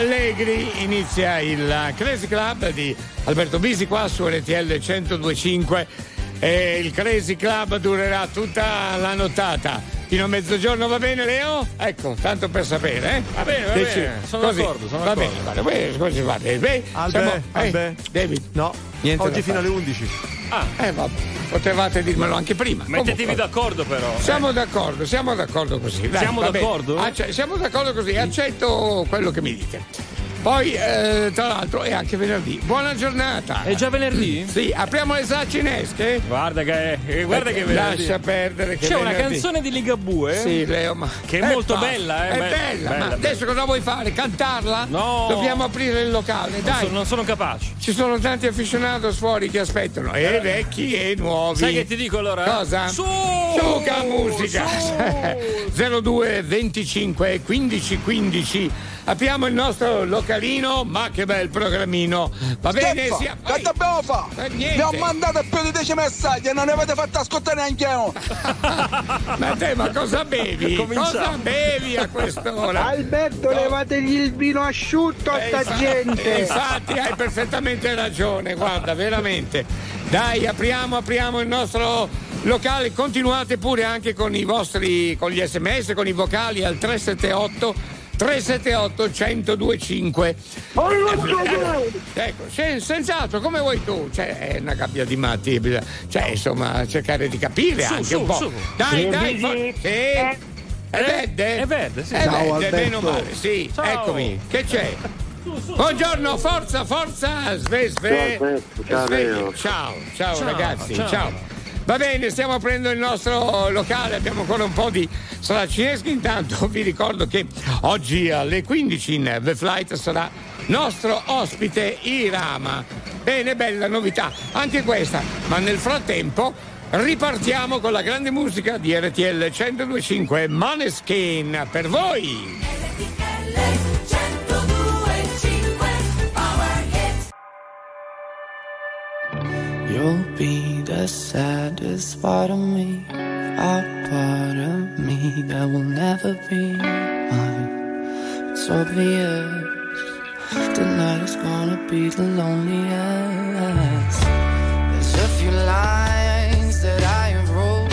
allegri inizia il Crazy Club di Alberto Bisi qua su RTL 1025 e il Crazy Club durerà tutta la nottata fino a mezzogiorno va bene Leo? Ecco, tanto per sapere, eh? Va bene, va Dici, bene, sono così. d'accordo, sono va d'accordo. bene, va bene, così va bene. Beh, Albe, siamo- eh, Albe. David. No, Niente oggi fino alle 11. Eh vabbè, potevate dirmelo anche prima. Mettetevi Comunque, d'accordo però. Siamo d'accordo, siamo d'accordo così. Dai, Siamo d'accordo? Acce- siamo d'accordo così, accetto quello che mi dite. Poi, eh, tra l'altro, è anche venerdì. Buona giornata. È già venerdì? Sì, apriamo le saccinesche. Guarda che, eh, guarda che venerdì. Lascia perdere che C'è una venerdì. canzone di Ligabue Sì, Leo, ma. Che è molto basta. bella, eh, È be- bella, bella, ma adesso cosa vuoi fare? Cantarla? No. Dobbiamo aprire il locale, non, dai. so- non sono capace. Ci sono tanti aficionados fuori che aspettano, e vecchi e nuovi. Sai che ti dico allora? Cosa? Su! Suca musica! 02 25 15 15 Apriamo il nostro localino, ma che bel programmino! Va bene? Steffa, sia- che dobbiamo fare? Eh, niente. Vi ho mandato più di 10 messaggi e non ne avete fatto ascoltare neanche uno. Ma te, ma cosa bevi? Cominciamo. Cosa bevi a quest'ora? Alberto, levategli il vino asciutto a Eh, sta infa- gente. Infatti hai perfettamente ragione, guarda, veramente. Dai, apriamo, apriamo il nostro locale, continuate pure anche con i vostri, con gli sms, con i vocali al 378 378 1025 Ecco, sen- senz'altro, come vuoi tu? Cioè, è una gabbia di matti, bisogna- cioè, insomma, cercare di capire Su, anche su, un po'. su. Dai, dai, for- sì. È verde? È verde, sì. È Ciao, verde, Alberto. meno male, sì. Ciao. Eccomi, che c'è? Buongiorno, forza, forza, sve, sve. Ciao, ciao, ciao, Ciao, ragazzi, ciao. Va bene, stiamo aprendo il nostro locale, abbiamo ancora un po' di saracineschi. Intanto vi ricordo che oggi alle 15 in The Flight sarà nostro ospite Irama. Bene, bella novità, anche questa. Ma nel frattempo ripartiamo con la grande musica di RTL 1025 Maneskin per voi. You'll be the saddest part of me, a part of me that will never be mine. It's obvious tonight is gonna be the loneliest. There's a few lines that I wrote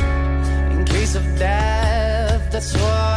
in case of death. That's what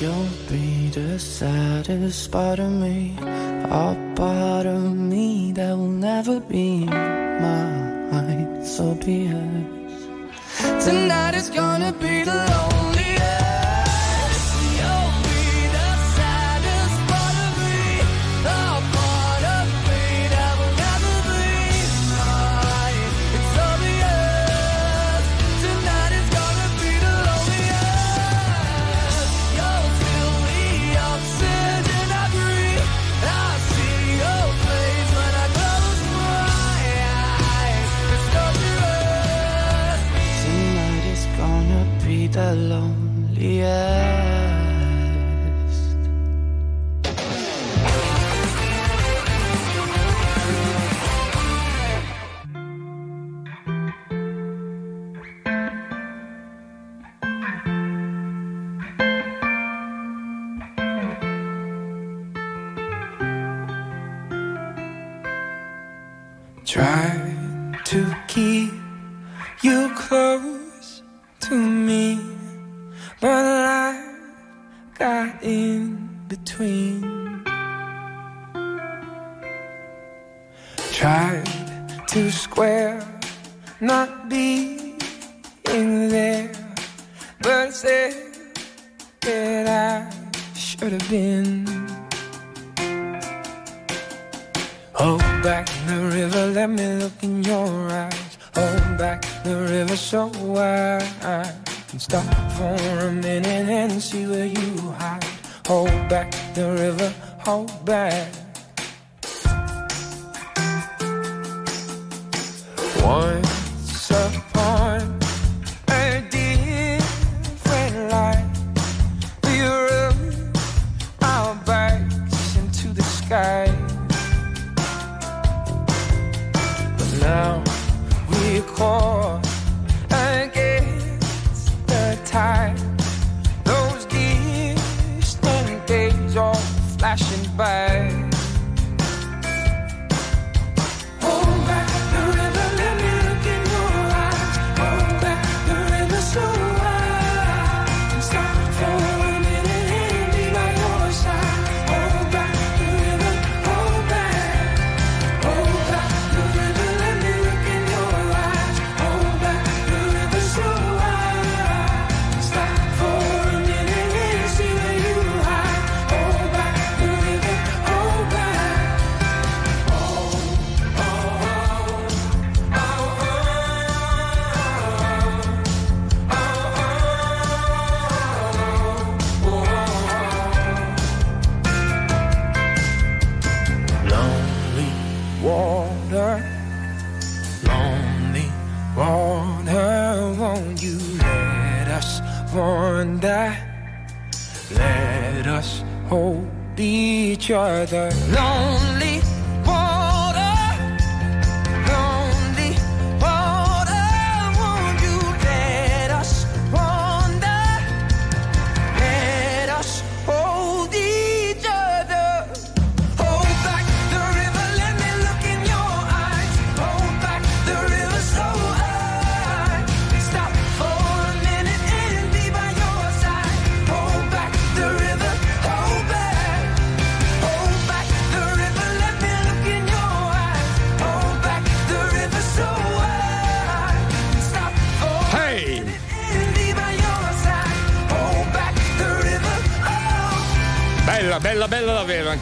You'll be the saddest part of me, a part of me that will never be mine. So be it. Tonight is gonna be the lonely. yeah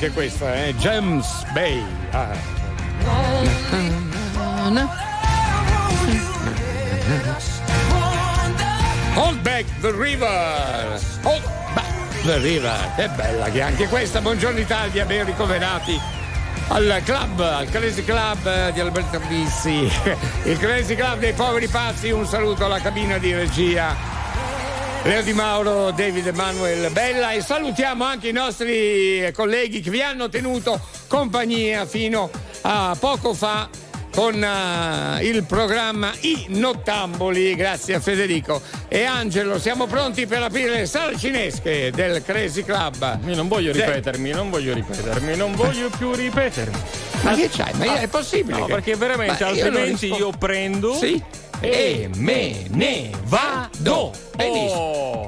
anche questa, eh? James Bay. Ah. Hold back the river! Hold back the river! È bella che anche questa, buongiorno Italia, ben ricoverati al club, al Crazy Club eh, di Alberto Bissi, il Crazy Club dei poveri pazzi, un saluto alla cabina di regia Leo Di Mauro, David Emanuel Bella e salutiamo anche i nostri colleghi che vi hanno tenuto compagnia fino a poco fa con uh, il programma I Nottamboli, grazie a Federico e Angelo, siamo pronti per aprire le sale cinesche del Crazy Club. Io non voglio ripetermi, non voglio ripetermi, non voglio più ripetermi. Ma, che c'hai? Ma ah, è possibile? No, che... perché veramente altrimenti io, io prendo sì? E me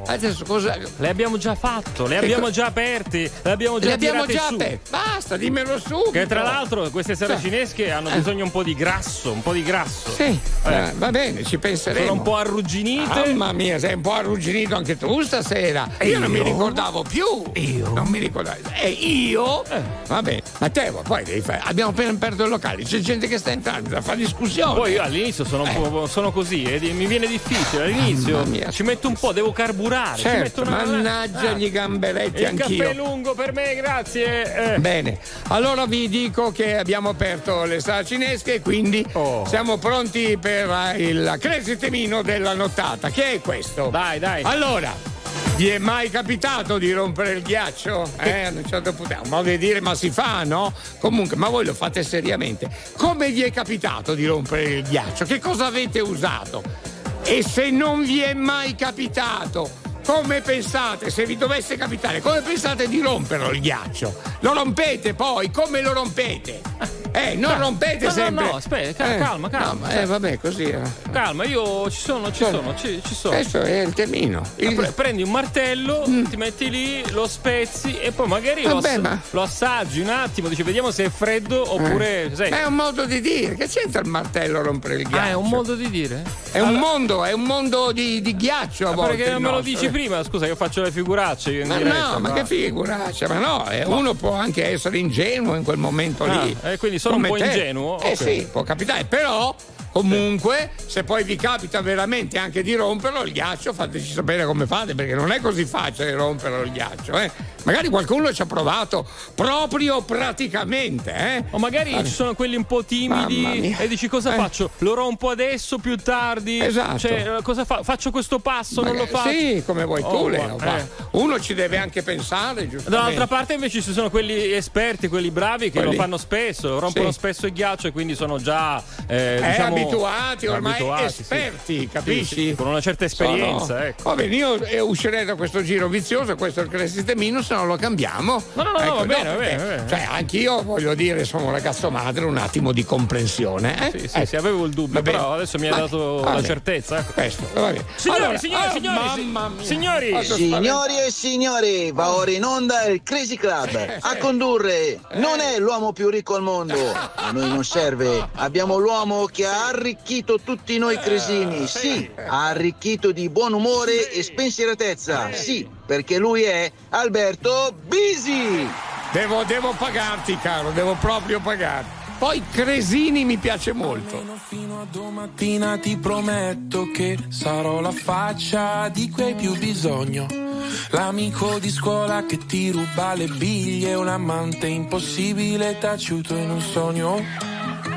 Adesso cosa. Le abbiamo già fatto, le abbiamo già aperte, le abbiamo già Le abbiamo già su. aperte. Basta, dimmelo subito. Che tra l'altro queste saracinesche hanno Eh. bisogno un po' di grasso, un po' di grasso. Sì, eh, va bene, ci penseremo. Sono un po' arrugginite. Mamma mia, sei un po' arrugginito anche tu stasera. Io, non mi ricordavo più. Io? Non mi ricordavo. E io? Eh. Va bene. Matteo, poi devi fare. Abbiamo appena aperto il locale, c'è gente che sta entrando da fare discussione. Poi io all'inizio sono, po', sono così e di- mi viene difficile. All'inizio ci metto un po', devo carburare. Certo, metto una- mannaggia Ah. gli gamberetti Il anch'io. caffè lungo per me, grazie. Eh. Bene, allora vi dico che abbiamo aperto le saracinesche e quindi Oh. siamo pronti per eh, il crazy temino della nottata. Che è questo? Dai, dai. Allora, vi è mai capitato di rompere il ghiaccio? Eh, a un certo punto, un modo di dire, ma si fa, no? Comunque, ma voi lo fate seriamente. Come vi è capitato di rompere il ghiaccio? Che cosa avete usato? E se non vi è mai capitato, come pensate, se vi dovesse capitare, come pensate di romperlo il ghiaccio? Lo rompete poi, come lo rompete? Eh, non rompete no, no, sempre. no, aspetta, ca- Eh, calma, calma. no, eh, vabbè, così era. Calma, io ci sono, ci sono, ci, ci sono. Questo è il temino. Il- Pre- prendi un martello, ti metti lì, lo spezzi e poi magari lo, Mm. Vabbè, ass- ma- lo assaggi un attimo, dici vediamo se è freddo oppure. sai. Ma è un modo di dire, che c'entra il martello a rompere il ghiaccio? Ah, è un modo di dire? È un mondo, è un mondo di, di ghiaccio a volte. perché non me lo dici prima? Scusa, io faccio le figuracce io in Ma diretta. no, ma che figuraccia, ma no, eh, uno può anche essere ingenuo in quel momento Ah, lì. eh, quindi sono un Come po' te. ingenuo? Eh Ok. sì, può capitare, però comunque se poi vi capita veramente anche di romperlo il ghiaccio fateci sapere come fate perché non è così facile romperlo il ghiaccio, eh. Magari qualcuno ci ha provato proprio praticamente, eh. O magari ci sono quelli un po' timidi e dici cosa Eh. faccio? Lo rompo adesso, più tardi? Esatto. Cioè, eh, cosa fa- faccio questo passo, non lo Magari- faccio? Sì, come vuoi tu, Oh, Leo. eh. Uno ci deve anche pensare, giustamente. Dall'altra parte invece ci sono quelli esperti, quelli bravi che Quelli- lo fanno spesso, rompono Sì. spesso il ghiaccio e quindi sono già eh, Eh, diciamo, abituati, ormai abituati, sì. esperti, capisci? Sì, sì, con una certa esperienza, Sono- ecco. Va bene, io eh, uscirei da questo giro vizioso, questo è il Crescite Temino, se no lo cambiamo. No, no, no, Ecco, va bene, va perché, bene, va bene. Cioè, anch'io voglio dire, sono un ragazzo madre, un attimo di comprensione. Eh? Sì, sì, Ecco. sì, avevo il dubbio, Va bene. però adesso mi hai Va- dato va la bene. certezza. Ecco. Questo, va bene. Signori, Allora, signori, oh, signori, mamma mia. signori. Signori e signori, va ora in onda il Crazy Club. A condurre non è l'uomo più ricco al mondo. A noi non serve. Abbiamo l'uomo che ha arricchito tutti noi cresini. Sì, ha arricchito di buon umore e spensieratezza. Sì, perché lui è Alberto Bisi. Devo, devo pagarti, caro, devo proprio pagarti. Poi Cresini mi piace molto. Fino a domattina ti prometto che sarò la faccia di cui hai più bisogno. L'amico di scuola che ti ruba le biglie, un amante impossibile taciuto in un sogno.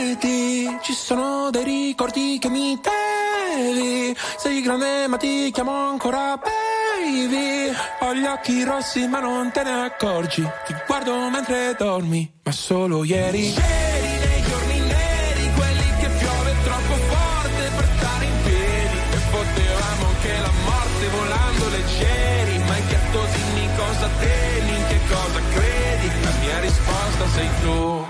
Vedi, ci sono dei ricordi che mi devi. Sei grande ma ti chiamo ancora baby. Ho gli occhi rossi ma non te ne accorgi. Ti guardo mentre dormi, ma solo ieri. Ieri nei giorni neri, quelli che piove troppo forte per stare in piedi. E potevamo anche la morte volando leggeri. Ma chiesto dimmi cosa temi, in che cosa credi. La mia risposta sei tu.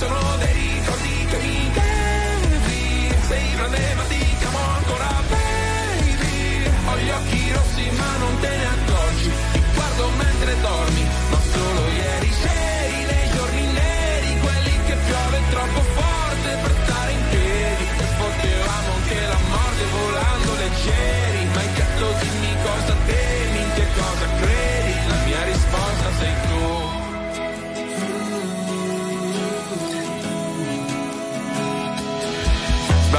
Sono dei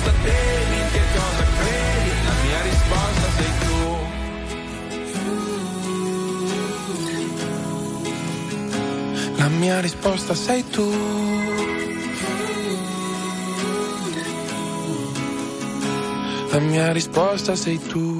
cosa temi, in che cosa credi La mia risposta sei tu La mia risposta sei tu. La mia risposta sei tu.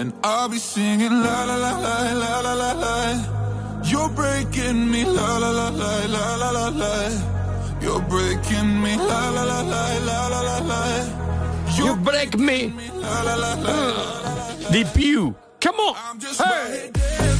And I'll be singing la la la la la la la la. You're breaking me la la la la la la la la. You're breaking me la la la la la la la la. You break me La la la la. di più. Come on. Hey.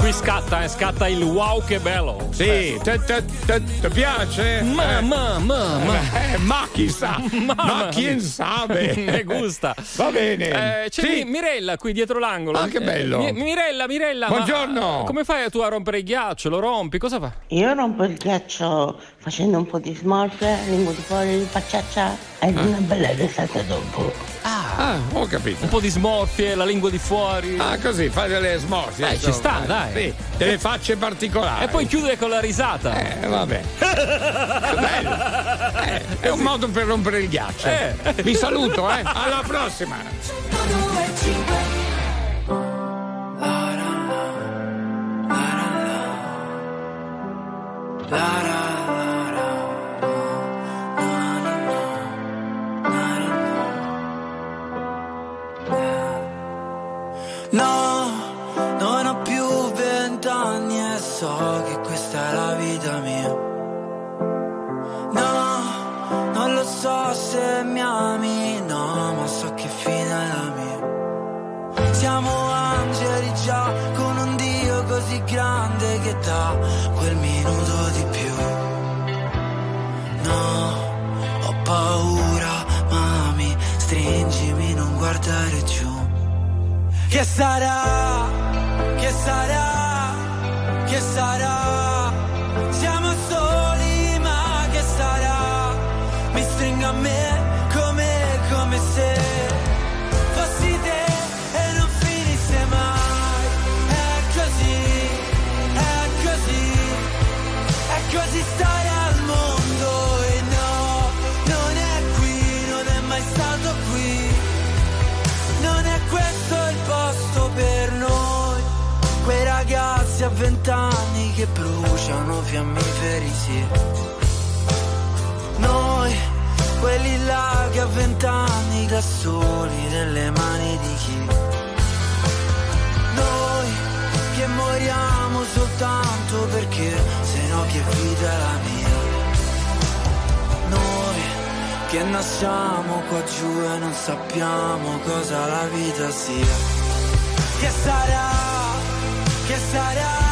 qui scatta, eh, scatta il wow che bello. Sì, te- te- te- ti piace? Ma, Eh. ma, ma, ma. Eh, ma chi sa? Ma, Mamma chi sa? Me gusta. Va bene. Eh, c'è Sì. Mi- Mirella qui dietro l'angolo. Ah, che bello. Eh, Mi- Mirella, Mirella. ma, Buongiorno. eh, come fai tu a rompere il ghiaccio? Lo rompi? Cosa fa? Io rompo il ghiaccio facendo un po' di smorfia, lingua di fuori, facciaccia e una bella risata dopo. Ah, ho capito. Un po' di smorfie, la lingua di fuori. Ah, così, fai delle smorfie. Eh, ci sta, dai. Sì, delle facce particolari. E poi chiude con la risata. Eh, vabbè. Bello. Eh, è un modo per rompere il ghiaccio. Eh. Vi saluto, eh. Alla prossima. No, se mi ami, no, ma so che fine è la mia. Siamo angeli già con un Dio così grande che dà quel minuto di più. No, ho paura, mami, stringimi, non guardare giù. Che sarà? Che sarà? Che sarà? fiammiferi, sì. Noi, quelli là che a vent'anni da soli nelle mani di chi? Noi, che moriamo soltanto perché, se no che vita è la mia? Noi, che nasciamo qua giù e non sappiamo cosa la vita sia. Che sarà, che sarà?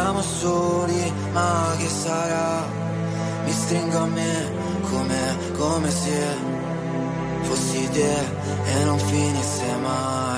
Siamo soli, ma che sarà? Mi stringo a me come, come se fossi te e non finisse mai.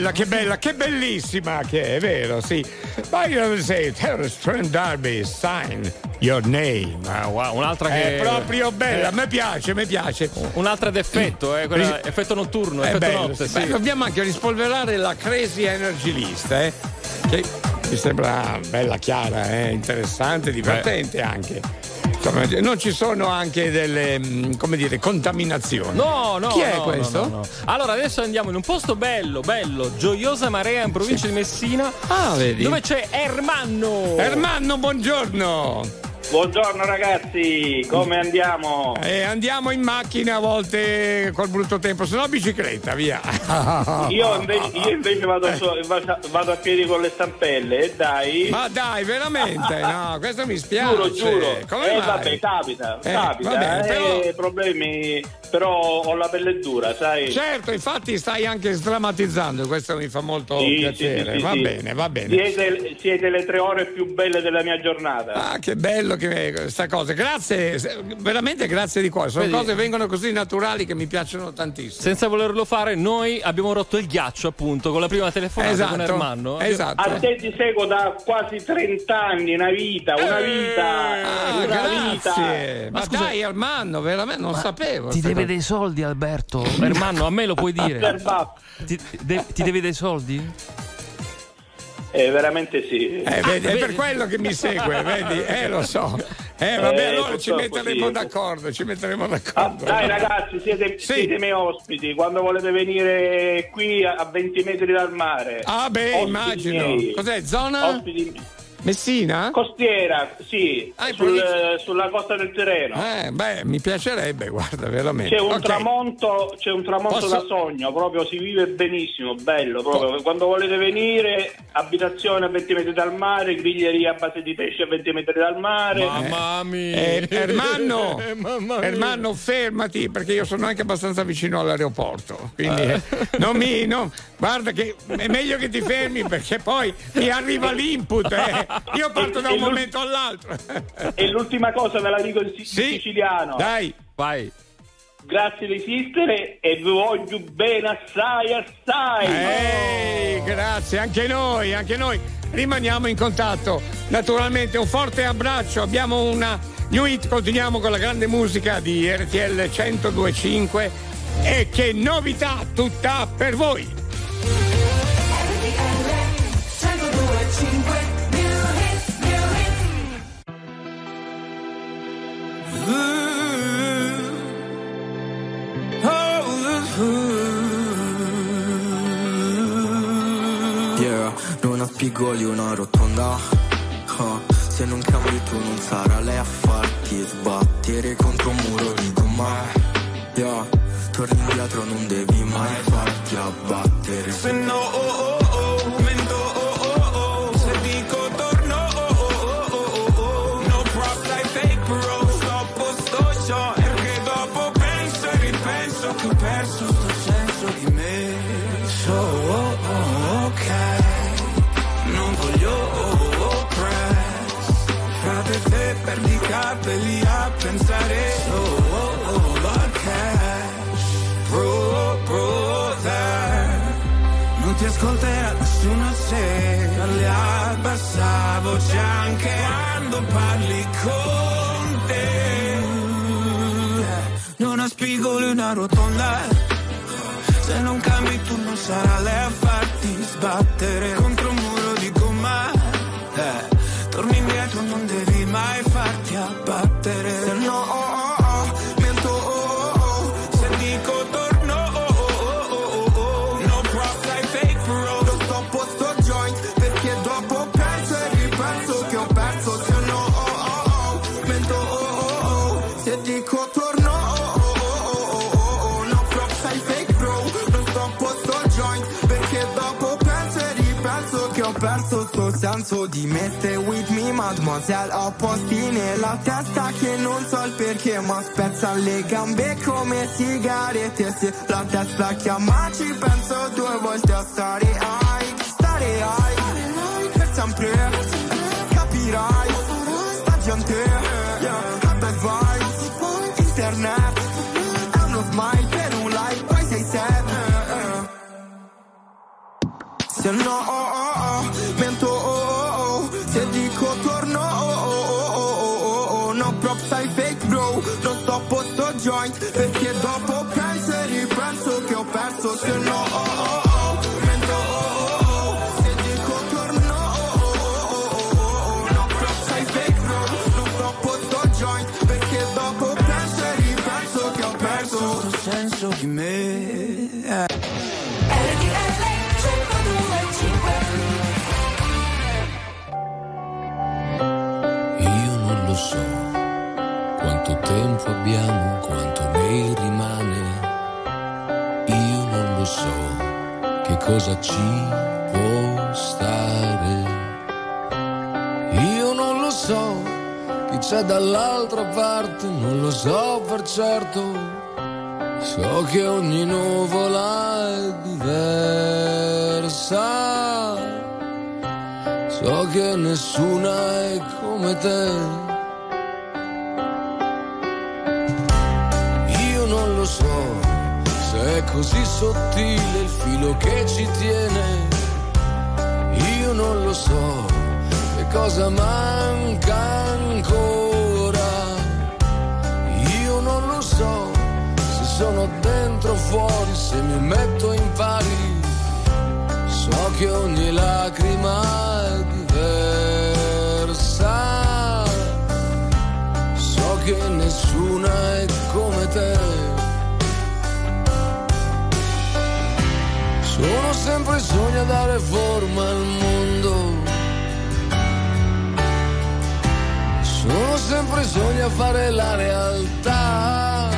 Bella, che bella, che bellissima che è, è vero, sì. Ma io dire, Terrence Trent D'Arby, sign your name. Ah, wow, un'altra che È proprio bella, a me piace, mi piace. Un'altra ad effetto, eh, quella- effetto notturno, È effetto bello, notte, sì. Beh, dobbiamo anche rispolverare la Crazy Energy List, eh, che mi sembra bella chiara, eh, interessante, divertente anche. Non ci sono anche delle, mm, come dire, contaminazioni. No, no. Chi è no, questo? no, no. Allora, adesso andiamo in un posto bello, bello, Gioiosa Marea in provincia di Messina. Ah, vedi? Dove c'è Ermanno. Ermanno, buongiorno. Buongiorno ragazzi, come andiamo? Eh, andiamo in macchina a volte col brutto tempo, se no bicicletta, via. Io invece, io invece vado, su- vado a piedi con le stampelle e dai. Ma dai, veramente? No, questo mi spiace. Giuro, giuro. Come eh, mai? vabbè, capita, Eh, capita. vabbè, eh, però- problemi, però ho la pelle dura, sai? Certo, infatti stai anche sdrammatizzando, questo mi fa molto Sì, piacere. sì, sì, va bene, va bene. Siete, siete le tre ore più belle della mia giornata. Ah, che bello che questa cosa. Grazie, veramente grazie di cuore. Sono Vedi? cose che vengono così naturali che mi piacciono tantissimo. Senza volerlo fare, noi abbiamo rotto il ghiaccio, appunto, con la prima telefonata Esatto, con Ermanno. esatto. A te ti seguo da quasi 30 anni, una vita, una vita, Ah, una grazie. vita. Ma, dai, Armando, veramente non sapevo. Ti deve dei soldi, Alberto. Ermanno, a me lo puoi dire. Ti, de- ti deve dei soldi? Eh, veramente sì. Eh, vedi, è vedi? per quello che mi segue, vedi? Eh, lo so. Eh, vabbè, Eh, allora ci metteremo sì. d'accordo, ci metteremo Ah, d'accordo. dai ragazzi, siete, Sì. siete miei ospiti. Quando volete venire qui a a 20 metri dal mare. Ah, beh, Ospiti immagino. miei. Cos'è, zona? Ospiti- Messina? Costiera, sì, Ah, sul- provincia- sulla costa del Tirreno. Eh, beh, mi piacerebbe, guarda, veramente. C'è un, Ok. tramonto, c'è un tramonto Posso- da sogno, proprio si vive benissimo, bello. Proprio. Quando volete venire, abitazione a 20 metri dal mare, griglieria a base di pesce a 20 metri dal mare. Mamma mia. Eh, Ermanno, Mamma mia. Ermanno, fermati perché io sono anche abbastanza vicino all'aeroporto. Quindi eh, non mi. no, guarda che è meglio che ti fermi perché poi mi arriva l'input. eh. Io parto da E- un e l'ul- momento all'altro. E l'ultima cosa ve la dico in siciliano. dai. Vai. Grazie di esistere e vi voglio bene assai, assai. Ehi, grazie, anche noi, anche noi. Rimaniamo in contatto. Naturalmente un forte abbraccio. Abbiamo una new hit, continuiamo con la grande musica di RTL 1025 e che novità tutta per voi. Yeah, non ha spigoli una rotonda. Ah, Se non cambi tu non sarà lei a farti sbattere contro un muro di gomma Yeah, torni indietro non devi mai farti abbattere. Se no, oh, oh, voce anche quando parli con te. Non ha spigoli una rotonda, se non cambi tu non sarà lei a farti sbattere contro perso sto senso di me. With me, mademoiselle. Ho posti nella testa che non so il perché, ma spezza le gambe come sigarette. Se la testa chiama, ci penso due volte a stare high. Stare high, per sempre. Capirai, sta gente, yeah, bad vibes, internet. È smile per un like, poi sei sad. Joint. Perché dopo penso e ripenso che ho perso Se no, oh, tempo abbiamo, quanto ne rimane. Io non lo so che cosa ci può stare. Io non lo so chi c'è dall'altra parte, non lo so per certo. So che ogni nuvola è diversa. So che nessuna è come te. È così sottile il filo che ci tiene. Io non lo so che cosa manca ancora. Io non lo so se sono dentro o fuori, se mi metto in pari. So che ogni lacrima è diversa. So che nessuna è come te. Sono sempre i sogni a dare forma al mondo. Sono sempre i sogni a fare la realtà.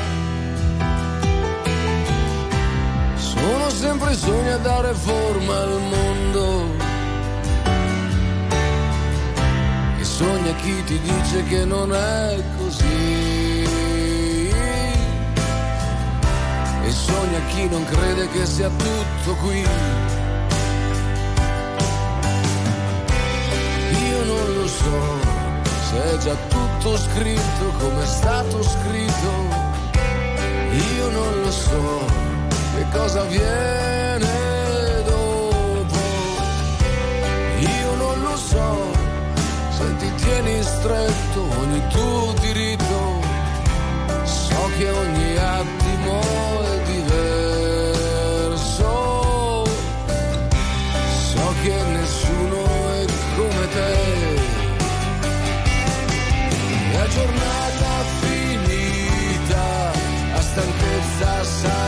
Sono sempre i sogni a dare forma al mondo. E sogna chi ti dice che non è così. Sogna chi non crede che sia tutto qui. Io non lo so se è già tutto scritto come è stato scritto. Io non lo so che cosa viene dopo. Io non lo so se ti tieni stretto ogni tuo diritto. So che ogni attimo as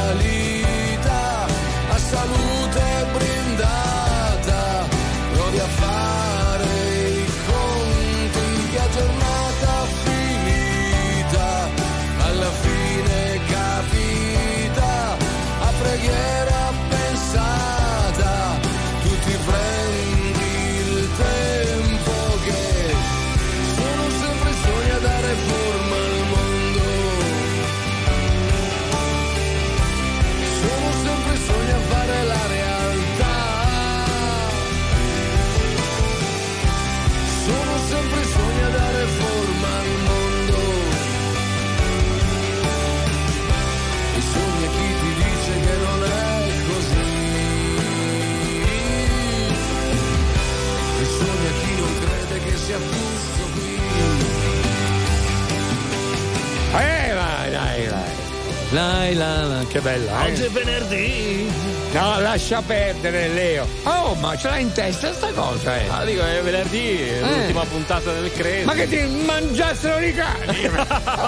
Dai, la, la, che bella, eh? Oggi è venerdì. No, lascia perdere, Leo. Oh, ma ce l'hai in testa sta cosa, eh? Ah, dico, è venerdì, è l'ultima puntata del Crazy. Ma che ti mangiassero i cani?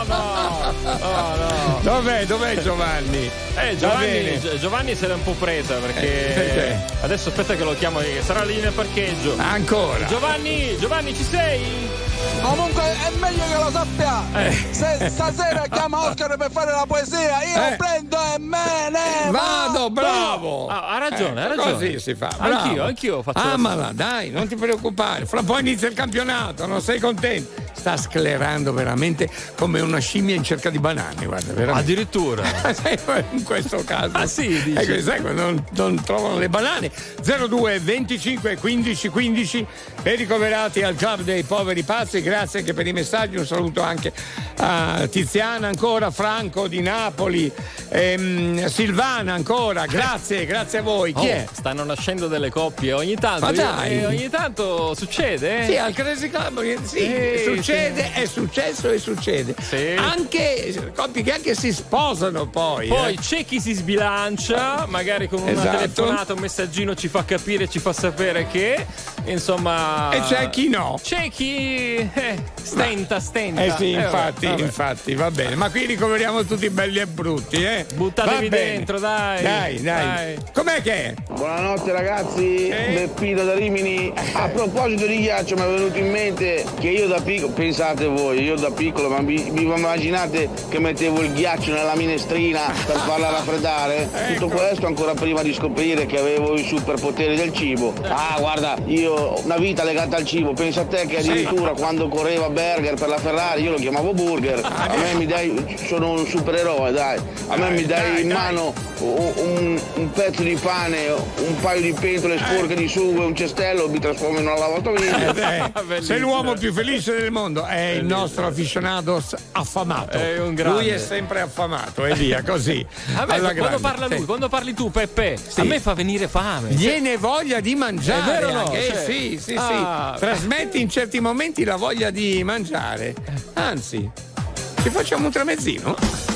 no, no, no. Dov'è, dov'è Giovanni? Eh, Va Giovanni, Giovanni se l'è un po' presa perché Eh, perché? adesso aspetta che lo chiamo, che sarà lì nel parcheggio. Ancora? Giovanni, Giovanni ci sei? Comunque è meglio che lo sappia. Eh. Se stasera chiama Oscar per fare la poesia, io Eh. prendo e me ne Vado, bravo! Ah, ha ragione, ha Ecco, ragione. Così si fa. bravo. Anch'io, anch'io faccio Amala, dai, non ti preoccupare. Fra poi inizia il campionato, non sei contento. Sta sclerando veramente come una scimmia in cerca di banane, guarda, veramente. Addirittura. Sai, in questo caso. Ah, sì, dici? Ecco, sai, non, non trovano le banane. 02 25 15 15 per i ricoverati al club dei poveri pazzi. Grazie anche per i messaggi. Un saluto anche a Tiziana ancora, Franco di Napoli, ehm, Silvana ancora. Grazie, grazie a voi. Chi Oh, è? Stanno nascendo delle coppie ogni tanto. Ma io- dai. eh, ogni tanto succede, eh? Sì, al Crazy Club eh, sì, Sì, succede, è successo e succede. Anche coppie che anche si sposano poi. Poi eh. c'è chi si sbilancia, magari con una Esatto. telefonata, un messaggino ci fa capire, ci fa sapere che, insomma. E c'è chi no. C'è chi eh, stenta, stenta. Eh sì, vabbè, infatti, vabbè. infatti, va bene. Ma qui ricoveriamo tutti belli e brutti, eh? Buttatevi dentro, dai. Dai, dai. Dai. Com'è che è? Buonanotte ragazzi, Beppino da Rimini. A proposito di ghiaccio mi è venuto in mente che io da piccolo, pensate voi, io da piccolo, ma vi, vi immaginate che mettevo il ghiaccio nella minestrina per farla raffreddare? Tutto questo ancora prima di scoprire che avevo i superpoteri del cibo. Ah guarda, io una vita legata al cibo, pensa a te che addirittura quando correva Burger per la Ferrari io lo chiamavo Burger. A me mi dai, sono un supereroe dai, a me mi dai in mano un, un- pezzo di pane, un paio di pentole sporche di sugo e un cestello mi trasformo in una. Eh, sei l'uomo più felice del mondo, è il nostro aficionados affamato. È un grande. Lui è sempre affamato e via, così. A me, Alla quando grande. parla lui, Sì. quando parli tu, Peppe, a me fa venire fame. Viene voglia di mangiare. È vero o no? anche, Cioè- sì, sì, Ah. sì. Trasmetti in certi momenti la voglia di mangiare. Anzi, ci facciamo un tramezzino?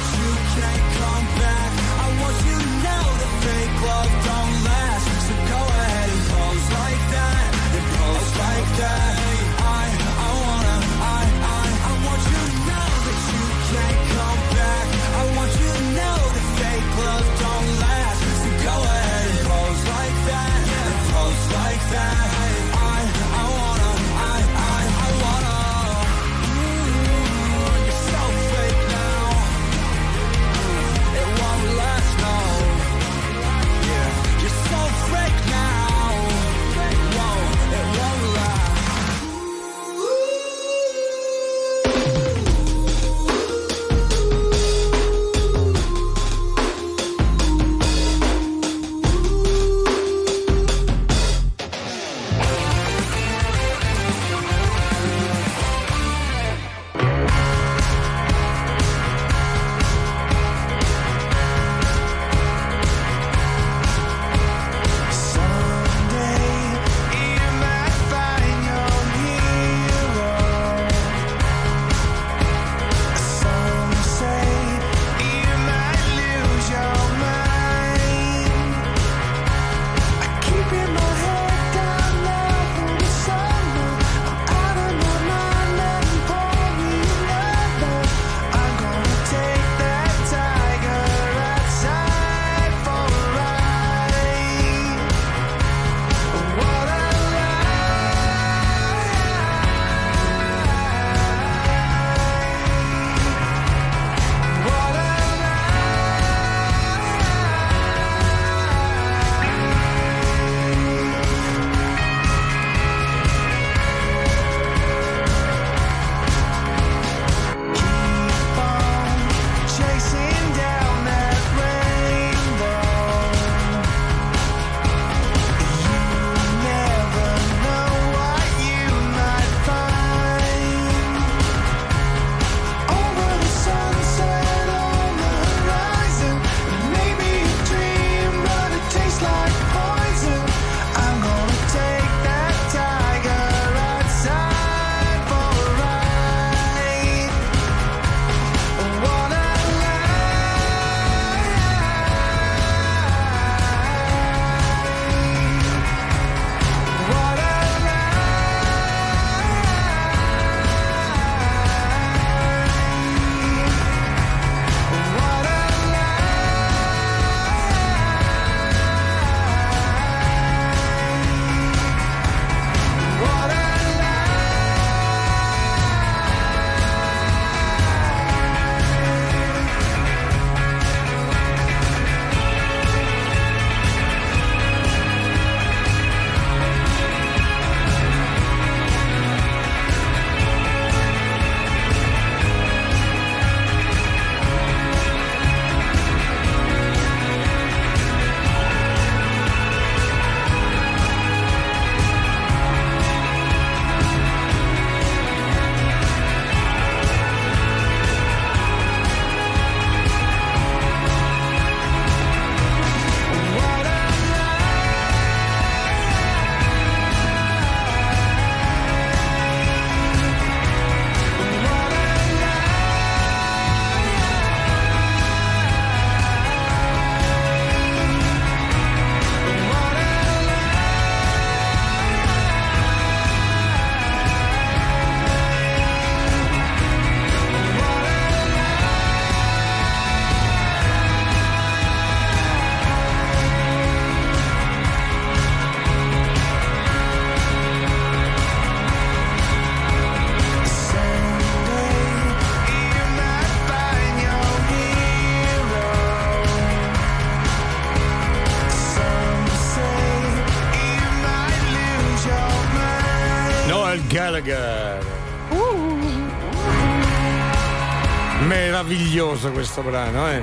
Meraviglioso questo brano, eh?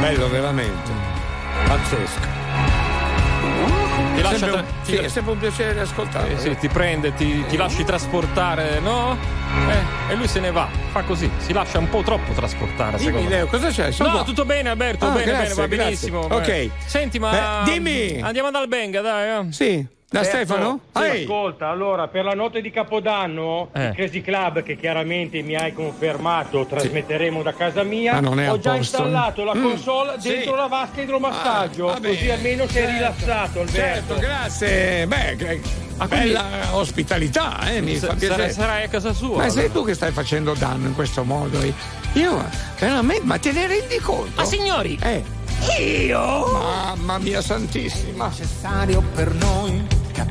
Bello veramente. Pazzesco. Ti lascia Sempre un- sì, è sempre un piacere ascoltarlo. Eh sì, ti prende, ti, ti lasci trasportare, no? Eh, e lui se ne va, fa così, si lascia un po' troppo trasportare, Dimmi, secondo. Leo, cosa c'è? Sono no, qua. tutto bene Alberto, Ah, bene, grazie, bene, va grazie. benissimo. Ok. Senti, ma Beh, dimmi. Andiamo dal Benga, dai. eh. Sì, da Stefano? Sì. Ascolta, allora per la notte di Capodanno, Eh. il Crazy Club che chiaramente mi hai confermato, trasmetteremo da casa mia. Ma non è a Ho già posto. installato la Mm, console sì. dentro la vasca idromassaggio, Ah, così almeno sei Certo. rilassato, Alberto. Certo, grazie. Beh, quindi- bella ospitalità, eh, mi Sa- fa piacere. sarai- a casa sua, Ma sei allora. tu che stai facendo danno in questo modo? Io, veramente, ma te ne rendi conto? Ma signori, Eh. Io? Mamma mia santissima. necessario per noi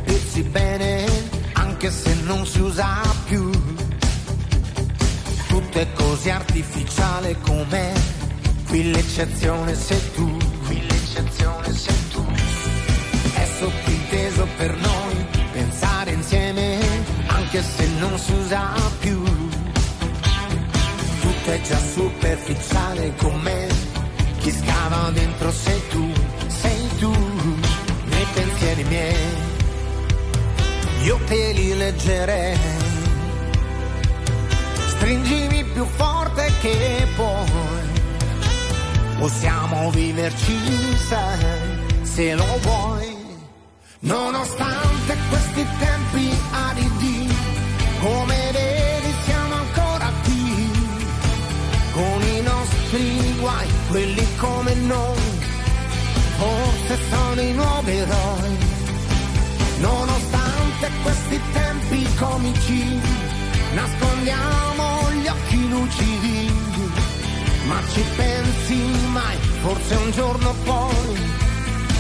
capirsi bene, anche se non si usa più. Tutto è così artificiale com'è, qui l'eccezione sei tu, qui l'eccezione sei tu. È sottinteso per noi pensare insieme, anche se non si usa più. Tutto è già superficiale com'è, chi scava dentro sei tu, sei tu, nei pensieri miei, io te li leggerei. Stringimi più forte che puoi, possiamo viverci, sai, se lo vuoi. Nonostante questi tempi aridi, come vedi siamo ancora qui, con i nostri guai, quelli come noi, forse sono i nuovi eroi. Nonostante questi tempi comici, nascondiamo gli occhi lucidi, ma ci pensi mai, forse un giorno poi,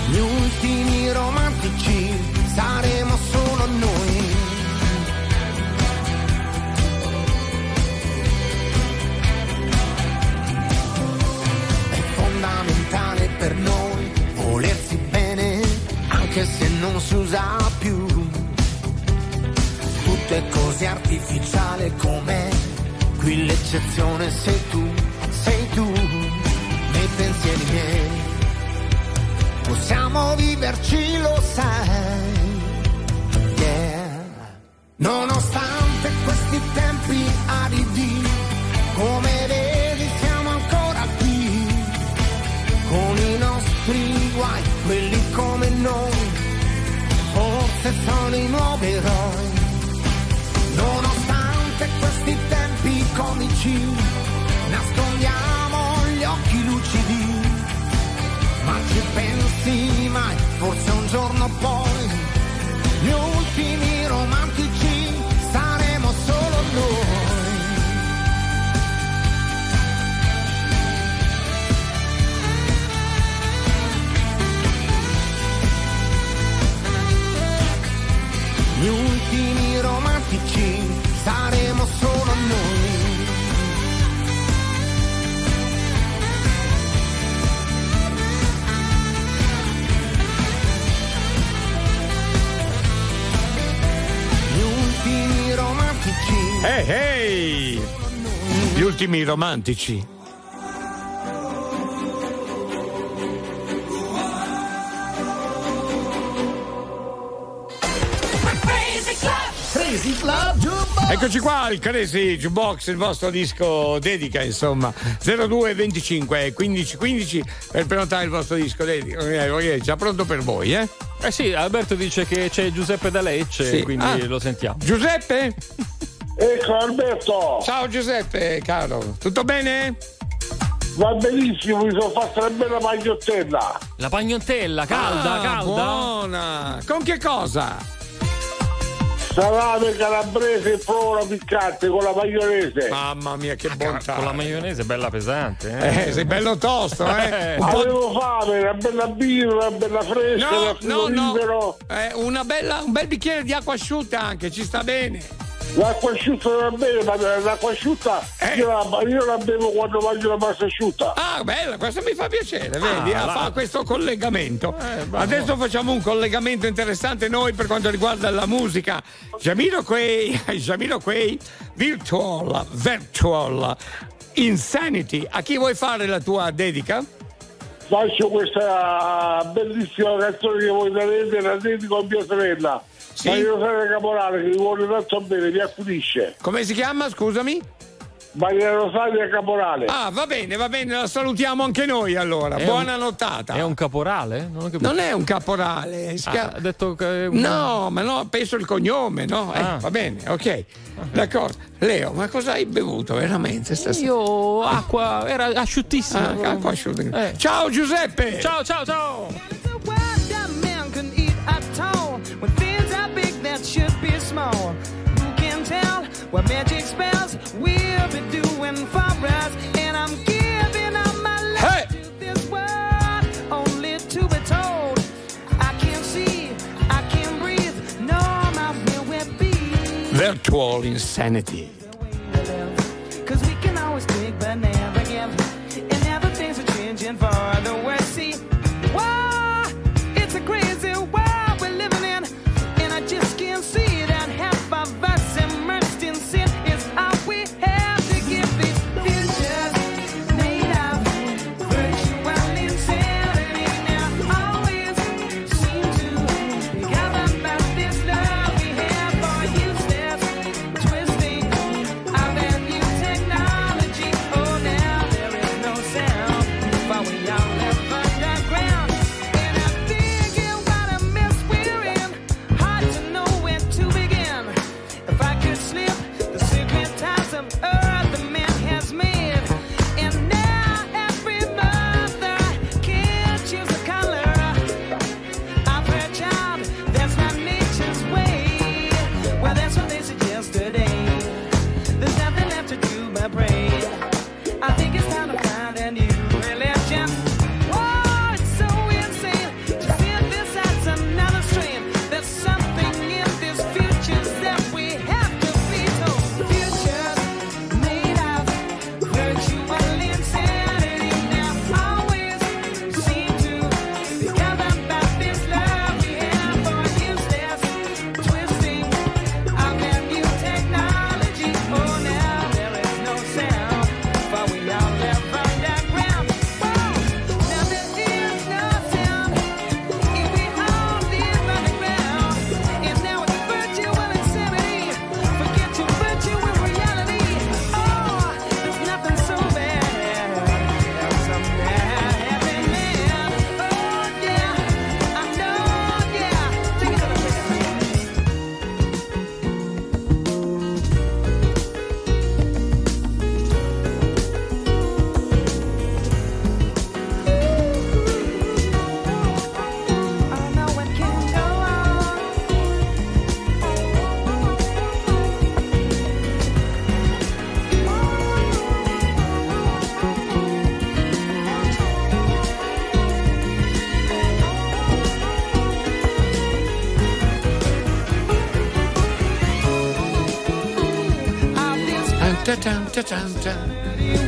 gli ultimi romantici saremo solo noi. È fondamentale per noi volersi bene, anche se non si usa più. Tutto è così artificiale com'è, qui l'eccezione sei tu, sei tu, nei pensieri miei. Possiamo viverci, lo sai. Yeah. Nonostante questi tempi aridi, come vedi siamo ancora qui, con i nostri guai, quelli come noi, forse sono i nuovi eroi. Comici, nascondiamo gli occhi lucidi, ma ci pensi mai, forse un giorno poi, gli ultimi Ehi, ehi! Gli ultimi romantici. Crazy Club Jukebox. Eccoci qua, il Crazy Jukebox, il vostro disco dedica, insomma. 02 25 15 15 per prenotare il vostro disco dedica. Eh, ok, Già pronto per voi, eh? Eh sì, Alberto dice che c'è Giuseppe da Lecce, Sì. quindi Ah. lo sentiamo. Giuseppe? Ecco Alberto. Ciao Giuseppe, caro. Tutto bene? Va benissimo, mi sono fatta una bella pagliottella. La pagnottella, calda, Ah, calda. Buona. Con che cosa? Salame calabrese e provola piccante con la maionese. Mamma mia, che bontà. Con la maionese bella pesante, eh. Eh, sei bello tosto, eh? Un po' Avevo fame, una bella birra, una bella fresca, No, no, no. Eh, una bella, un bel bicchiere di acqua asciutta anche, ci sta bene. L'acqua asciutta va bene, ma l'acqua asciutta io, la, io la bevo quando mangio la pasta asciutta. Ah, bella, questo mi fa piacere, vedi? Ah, ah, fa questo collegamento. bravo. Adesso facciamo un collegamento interessante noi per quanto riguarda la musica. Jamiro Quay, Jamiro Quay, Virtual, Virtual, Insanity. A chi vuoi fare la tua dedica? Faccio questa bellissima canzone che voi darete, la dedico a mia sorella. Sì? Maria Rosaria Caporale che mi vuole tanto bene, mi accudisce. Come si chiama, scusami? Maria Rosaria Caporale. Ah, va bene, va bene, la salutiamo anche noi allora. È Buona un- nottata. È un caporale? Non. Non è un caporale, si Ah, chiama- ha detto che. No, ma no, penso il cognome, no? Eh, Ah. va bene, ok. D'accordo. Leo, ma cosa hai bevuto veramente stasera? Io acqua, era asciuttissima. Ah, acqua asciutta. Eh. Ciao Giuseppe! Ciao, ciao, ciao! That should be small. Who can tell what magic spells we'll be doing for us? And I'm giving up my life to this world, only to be told. I can't see, I can't breathe, no, my will will be. Virtual Insanity. Cause we can always take but never give. And never things are changing for the worse.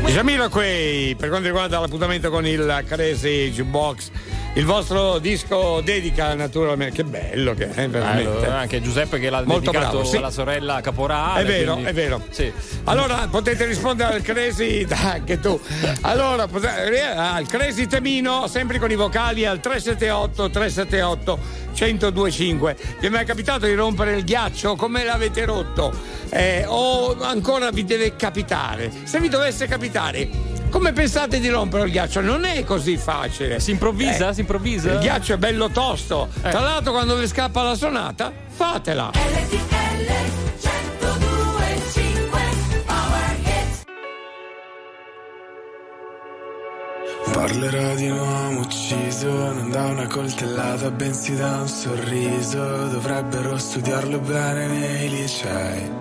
Jamiroquai, per quanto riguarda l'appuntamento con il Crazy Jukebox, il vostro disco dedica naturalmente. Che bello che è, veramente. Bello, anche Giuseppe che l'ha Molto dedicato bravo, sì. alla sorella Caporale. È vero, quindi- è vero. Sì. Allora potete rispondere al Crazy, anche tu. Allora, pote- al Crazy Temino, sempre con i vocali al 378 378 1025. Vi è mai capitato di rompere il ghiaccio? Come l'avete rotto? Eh, o ancora vi deve capitare? Se vi dovesse capitare, come pensate di rompere il ghiaccio? Non è così facile. Si improvvisa? Si improvvisa? Il ghiaccio è bello tosto. Eh. Tra l'altro, quando vi scappa la sonata, fatela. Parlerò di un uomo ucciso non da una coltellata bensì da un sorriso Dovrebbero studiarlo bene nei licei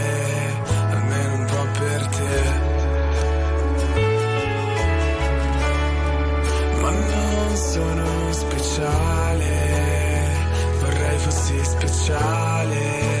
sono speciale, vorrei fossi speciale,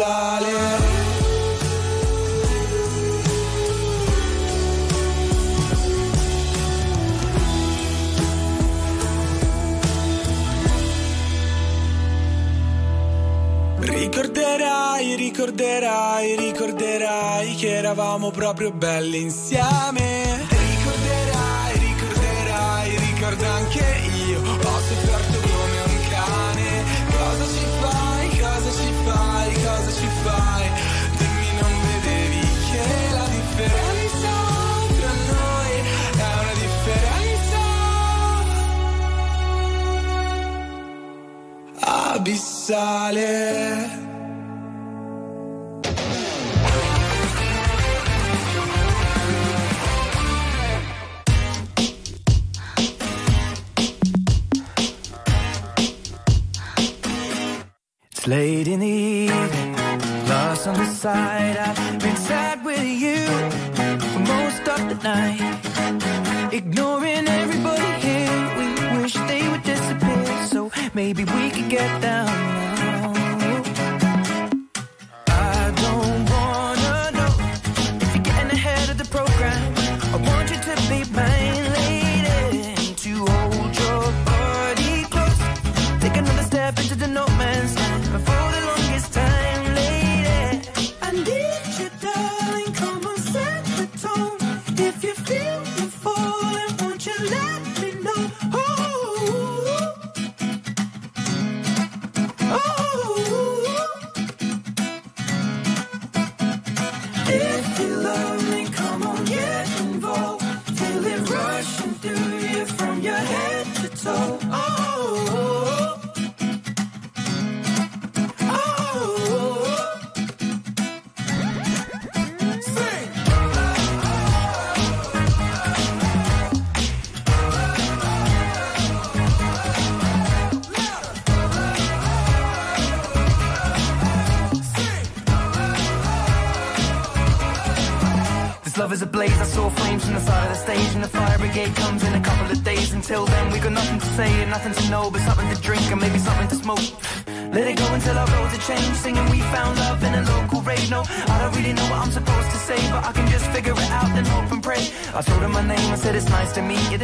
Abissale. Ricorderai, ricorderai, ricorderai che eravamo proprio belli insieme. Abissale. It's late in the evening, lost on the side. I've been sad with you for most of the night. Ignoring everybody here, we wish they would disappear. So maybe we could get down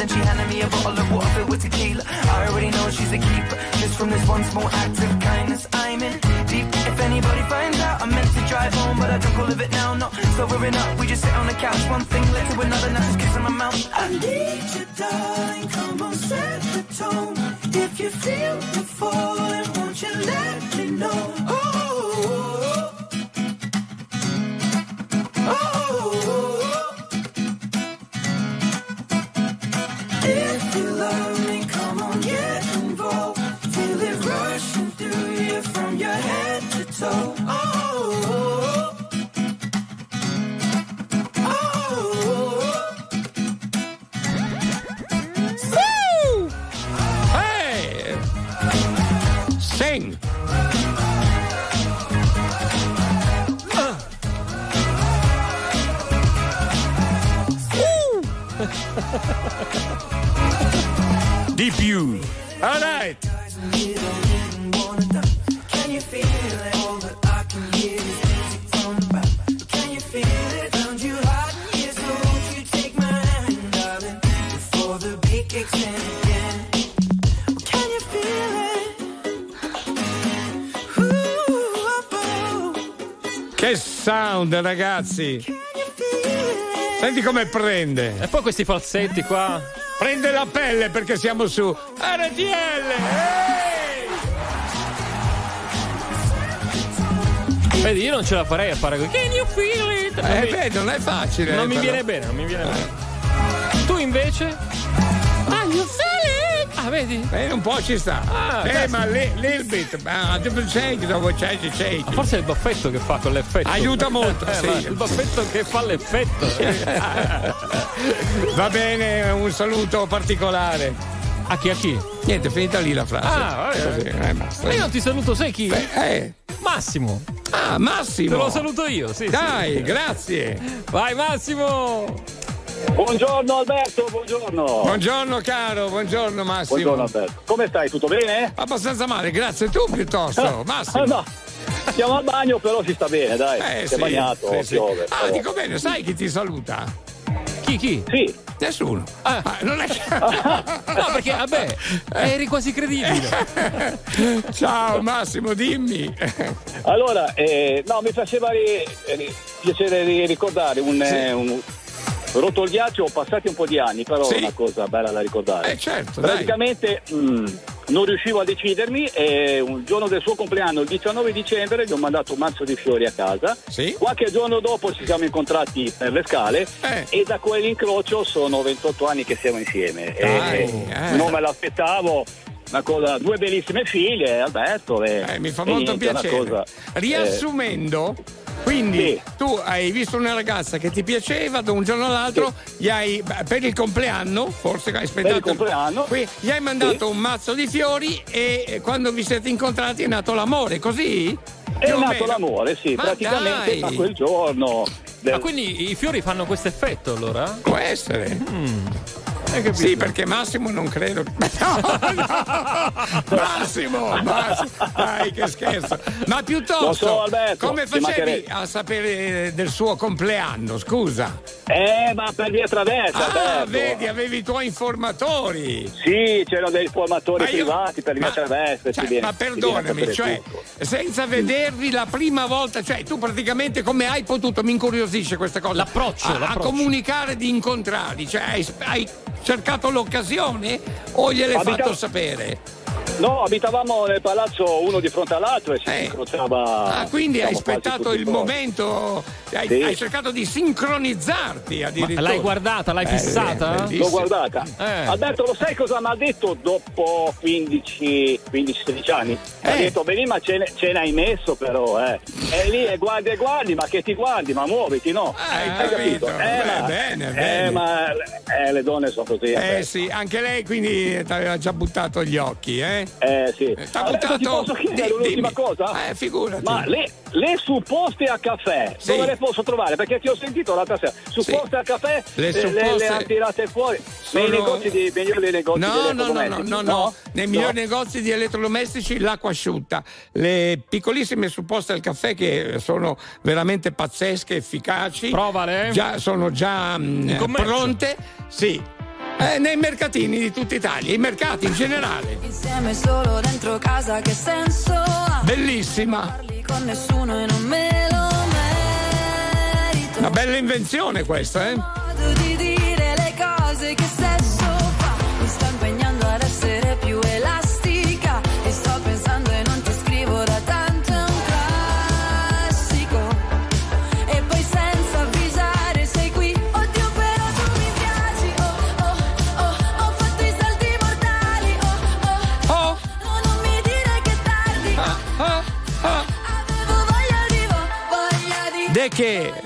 Then she handed me a bottle of water with tequila. I already know she's a keeper. Just from this one small act of kindness, I'm in deep. If anybody finds out, I'm meant to drive home, but I drunk all it now. Not sobering up, we just sit on the couch. One thing led to another, now just kissing my mouth. I need you, darling. Come on, set the tone. If you feel falling, ragazzi. Senti come prende. E poi questi falsetti qua. Prende la pelle perché siamo su RTL. Vedi, io non ce la farei a fare così. Can you feel it? Non Eh, beh, non è facile. Non mi però. viene bene, non mi viene bene. Tu invece? Ah, vedi? Eh, un po' ci sta. Ah, eh, cazzo. ma li- little bit. Ma 100% dove c'è, c'è. Ah, Forse è il baffetto che fa con l'effetto. Aiuta molto, Eh, sì. Il baffetto che fa l'effetto. Va bene, un saluto particolare. A chi a chi? Niente, è finita lì la frase. Ah, eh, basta. Ma io non ti saluto, sai chi? eh. Massimo. Ah, Massimo. Te lo saluto io, sì. Dai, sì. grazie. Vai Massimo. Buongiorno Alberto, buongiorno. Buongiorno caro, buongiorno Massimo. Buongiorno Alberto. Come stai? Tutto bene? Abbastanza male, grazie tu piuttosto. Massimo. Ah, no. Siamo al bagno, però si sta bene, dai. Eh, si è sì, bagnato, sì, sì. piove. Ah, però. dico bene, sai chi ti saluta? Chi chi? Sì. Nessuno. Ah, non è che... No, perché vabbè, eri quasi credibile. Ciao Massimo, dimmi. Allora, eh, no, mi faceva ri- ri- piacere ri- ricordare un, eh, un- rotto il ghiaccio, passati un po' di anni, però Sì. è una cosa bella da ricordare. Eh certo. Praticamente mh, non riuscivo a decidermi e un giorno del suo compleanno, il 19 dicembre, gli ho mandato un mazzo di fiori a casa. Qualche giorno dopo ci siamo incontrati per le scale Eh. e da quell'incrocio sono 28 anni che siamo insieme. Dai, eh. Non me l'aspettavo. Una cosa, due bellissime figlie, Alberto. E, Eh, mi fa molto niente, piacere. cosa, eh, Quindi tu hai visto una ragazza che ti piaceva, da un giorno all'altro gli hai, per il compleanno, forse hai aspettato. Per il compleanno. qui, gli hai mandato un mazzo di fiori e quando vi siete incontrati è nato l'amore, così? È nato meno. l'amore, sì, Ma praticamente dai. da quel giorno. Ma quindi i fiori fanno questo effetto allora? Può essere. Mm. Sì, perché Massimo non credo. No, no. Massimo, Massimo, dai che scherzo. Ma piuttosto, so, Alberto, come facevi a sapere del suo compleanno? Scusa. Eh, ma per via traversa, Ah, Alberto. vedi, avevi i tuoi informatori. Sì, c'erano dei formatori Ma io- privati per via ma- traversa. Cioè, ci viene- ma a perdonami, cioè, tutto. senza vedervi la prima volta, cioè tu praticamente come hai potuto, mi incuriosisce questa cosa. L'approccio, a, a l'approccio. comunicare di incontrarli, cioè hai, hai cercato l'occasione o gliel'hai Abita- fatto sapere? No, abitavamo nel palazzo uno di fronte all'altro e si incrociava. Ah, quindi hai diciamo, aspettato il momento, hai, Sì. hai cercato di sincronizzarti addirittura. l'hai guardata, l'hai Eh, fissata? L'ho guardata. Eh. Alberto, lo sai cosa mi ha detto dopo 15, 15-16 anni? Mi Eh. ha detto, vedi, ma ce ne, ce ne hai messo però, eh. E lì e guardi e guardi, ma che ti guardi, ma muoviti, no? Hai capito? Eh, Beh, ma, bene, eh, bene. ma eh, le donne sono così. Eh sì, anche lei quindi ti aveva già buttato gli occhi, eh? Eh sì. T'ha ti buttato- posso chiedere Di- un'ultima dimmi. cosa? Eh, figurati. Ma le, le supposte a caffè, Sì. dove le posso trovare? Perché ti ho sentito l'altra sera. Supposte a caffè, Le eh, le, supposte le, ha tirate fuori. Nei sono- negozi di, nei migliori negozi di No, no, no, no, elettrodomestici, no, no, nei migliori negozi di elettrodomestici l'acqua asciutta, le piccolissime supposte al caffè che sono veramente pazzesche, efficaci. Provale. Già, sono già mm, In commercio. pronte, sì. Eh, nei mercatini di tutta Italia, i mercati in generale. Insieme solo dentro casa, che senso ha? Bellissima, Parli con nessuno e non me lo merito. una bella invenzione questa, eh? Modo di dire le cose che sesso Okay.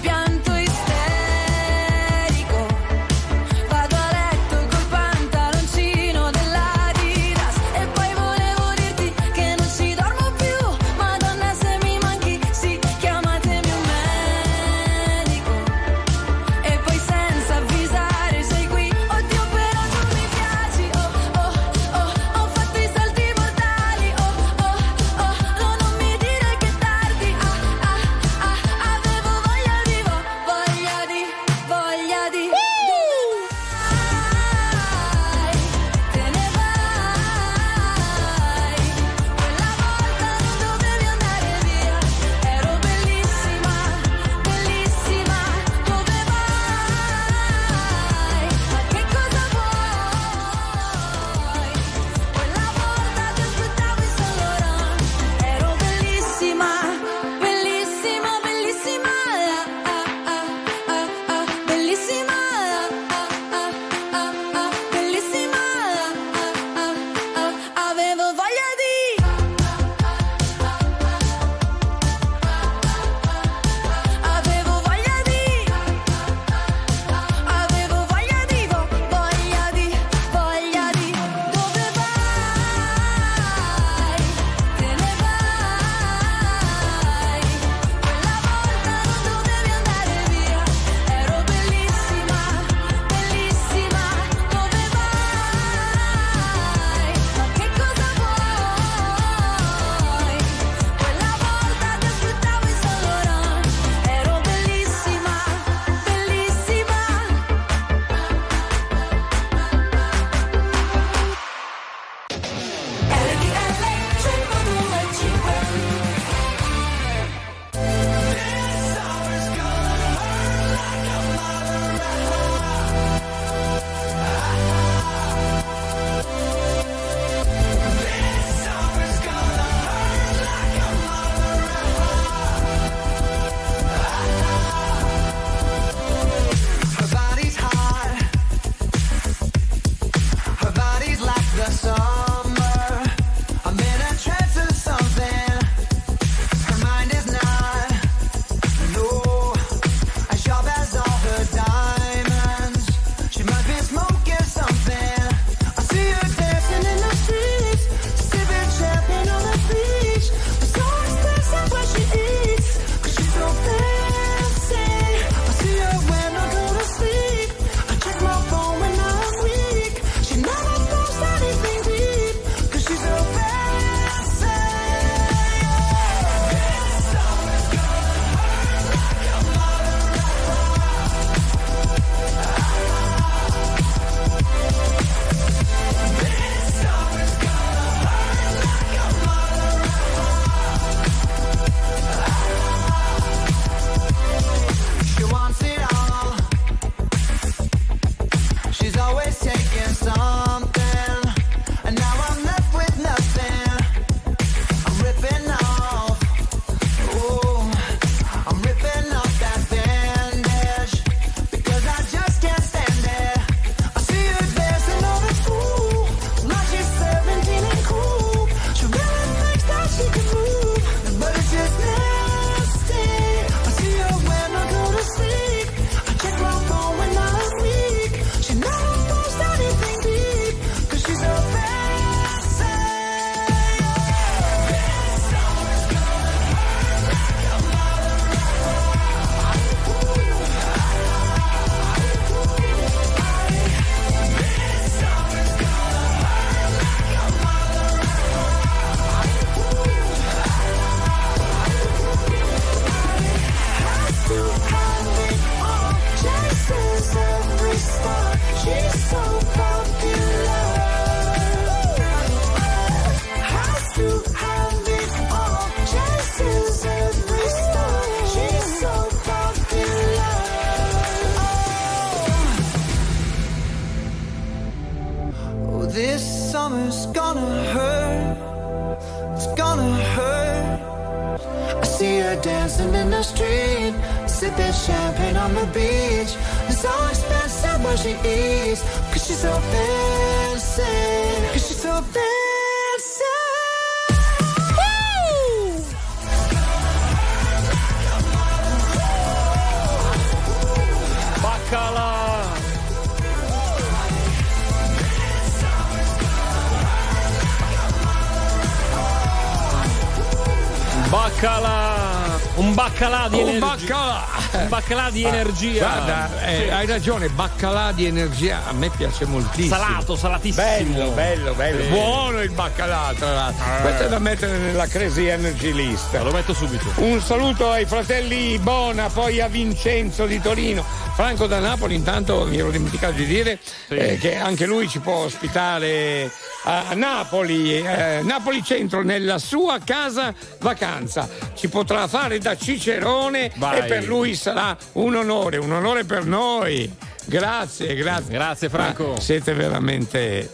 energia. Guarda, eh, Sì. hai ragione, baccalà di energia a me piace moltissimo. Salato, salatissimo. Bello, bello, bello. Sì. Buono il baccalà, tra l'altro. Eh. Questo è da mettere nella Crazy Energy List. Lo metto subito. Un saluto ai fratelli Bona, poi a Vincenzo di Torino. Franco da Napoli, intanto mi ero dimenticato di dire eh, che anche lui ci può ospitare a a Napoli, eh, Napoli Centro, nella sua casa vacanza. Ci potrà fare da Cicerone Vai. e per lui sarà un onore, un onore per noi. Grazie, grazie. Grazie, Franco. Ma siete veramente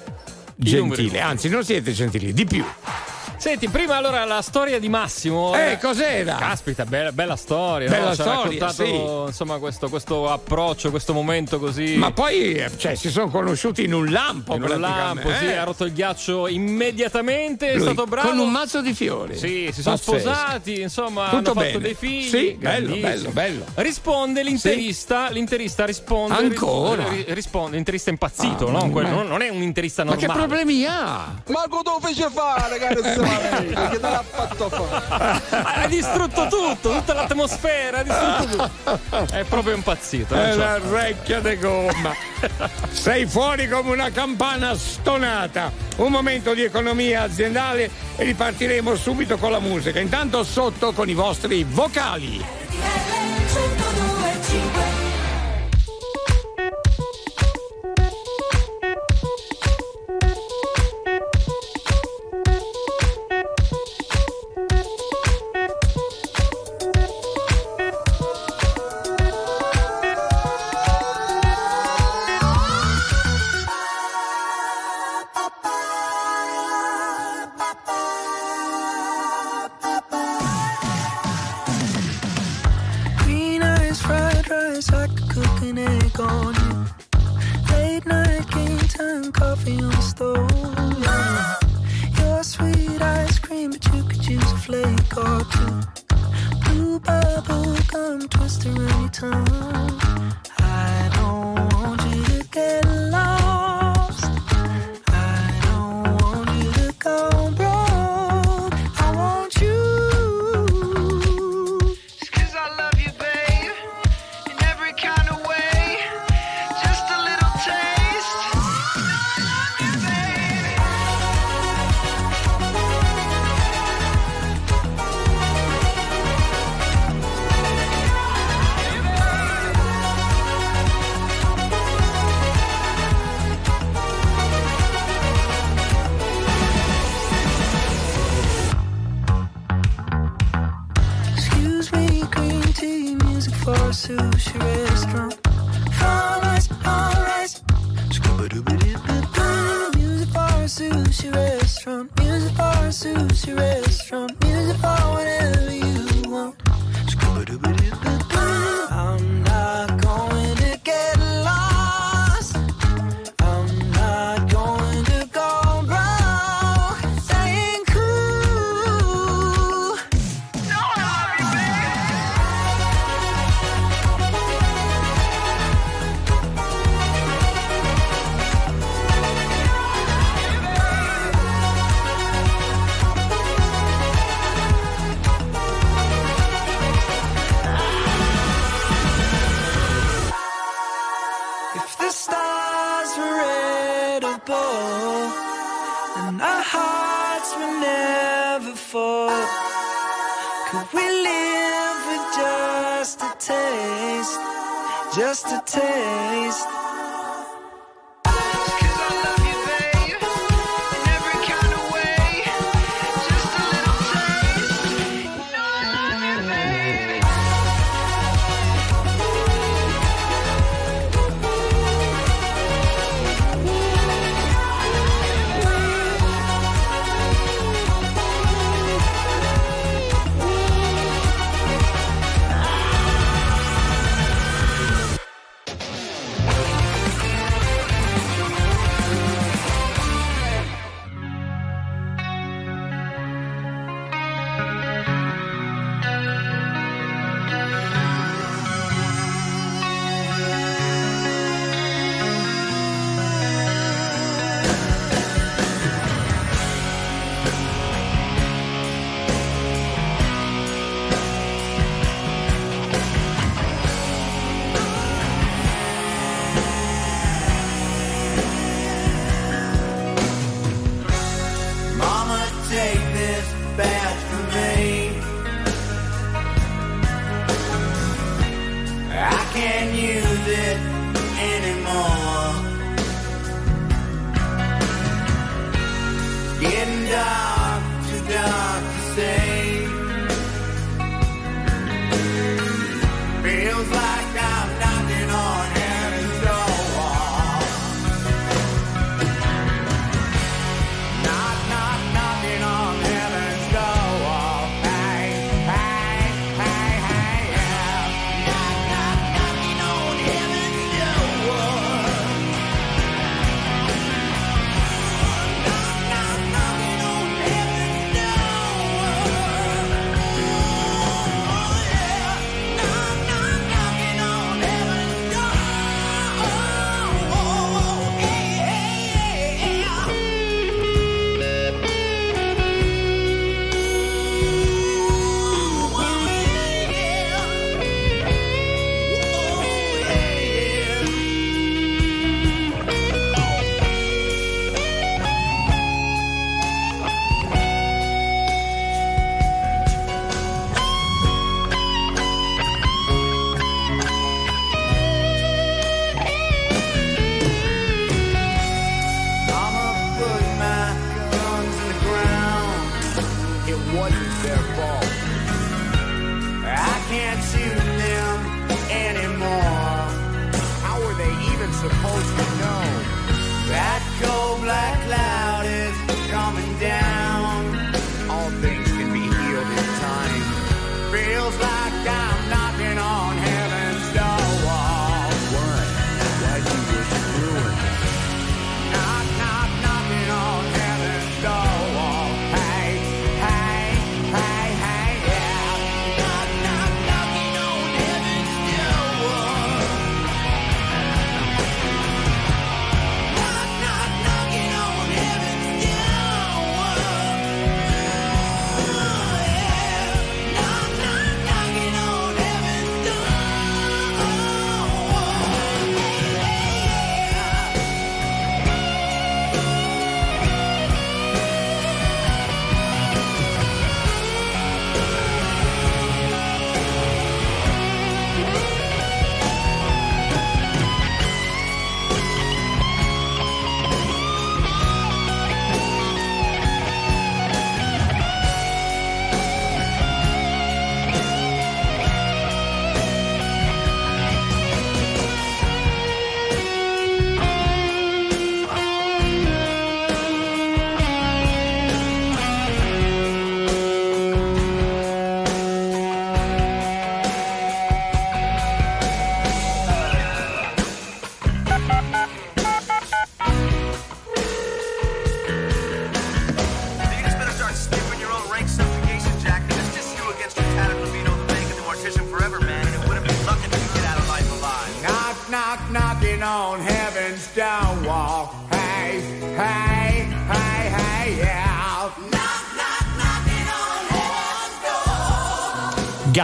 gentili, anzi non siete gentili, di più. Senti, prima allora la storia di Massimo. Eh, cos'era? Caspita, bella, bella storia. Bella no? Ci ha storia, raccontato, insomma, questo, questo approccio, questo momento così. Ma poi eh, cioè, si sono conosciuti in un lampo. in un lampo, praticamente, sì, eh. ha rotto il ghiaccio immediatamente, è Lui, stato bravo. Con un mazzo di fiori. Sì, si sono Pazzesco. sposati, insomma, Tutto hanno fatto bene. dei figli. Sì, bello, bello, bello. Risponde l'interista, l'interista risponde. Ancora? ri- Risponde, l'interista impazzito, Ah, no? non, non è un interista Ma che normale. problemi ha? Ma cosa lo fece fare, caro Che te l'ha fatto fare? Ha distrutto tutto, tutta l'atmosfera, ha distrutto tutto. È proprio impazzito. non È la recchia di gomma. Sei fuori come una campana stonata. Un momento di economia aziendale e ripartiremo subito con la musica. Intanto sotto con i vostri vocali.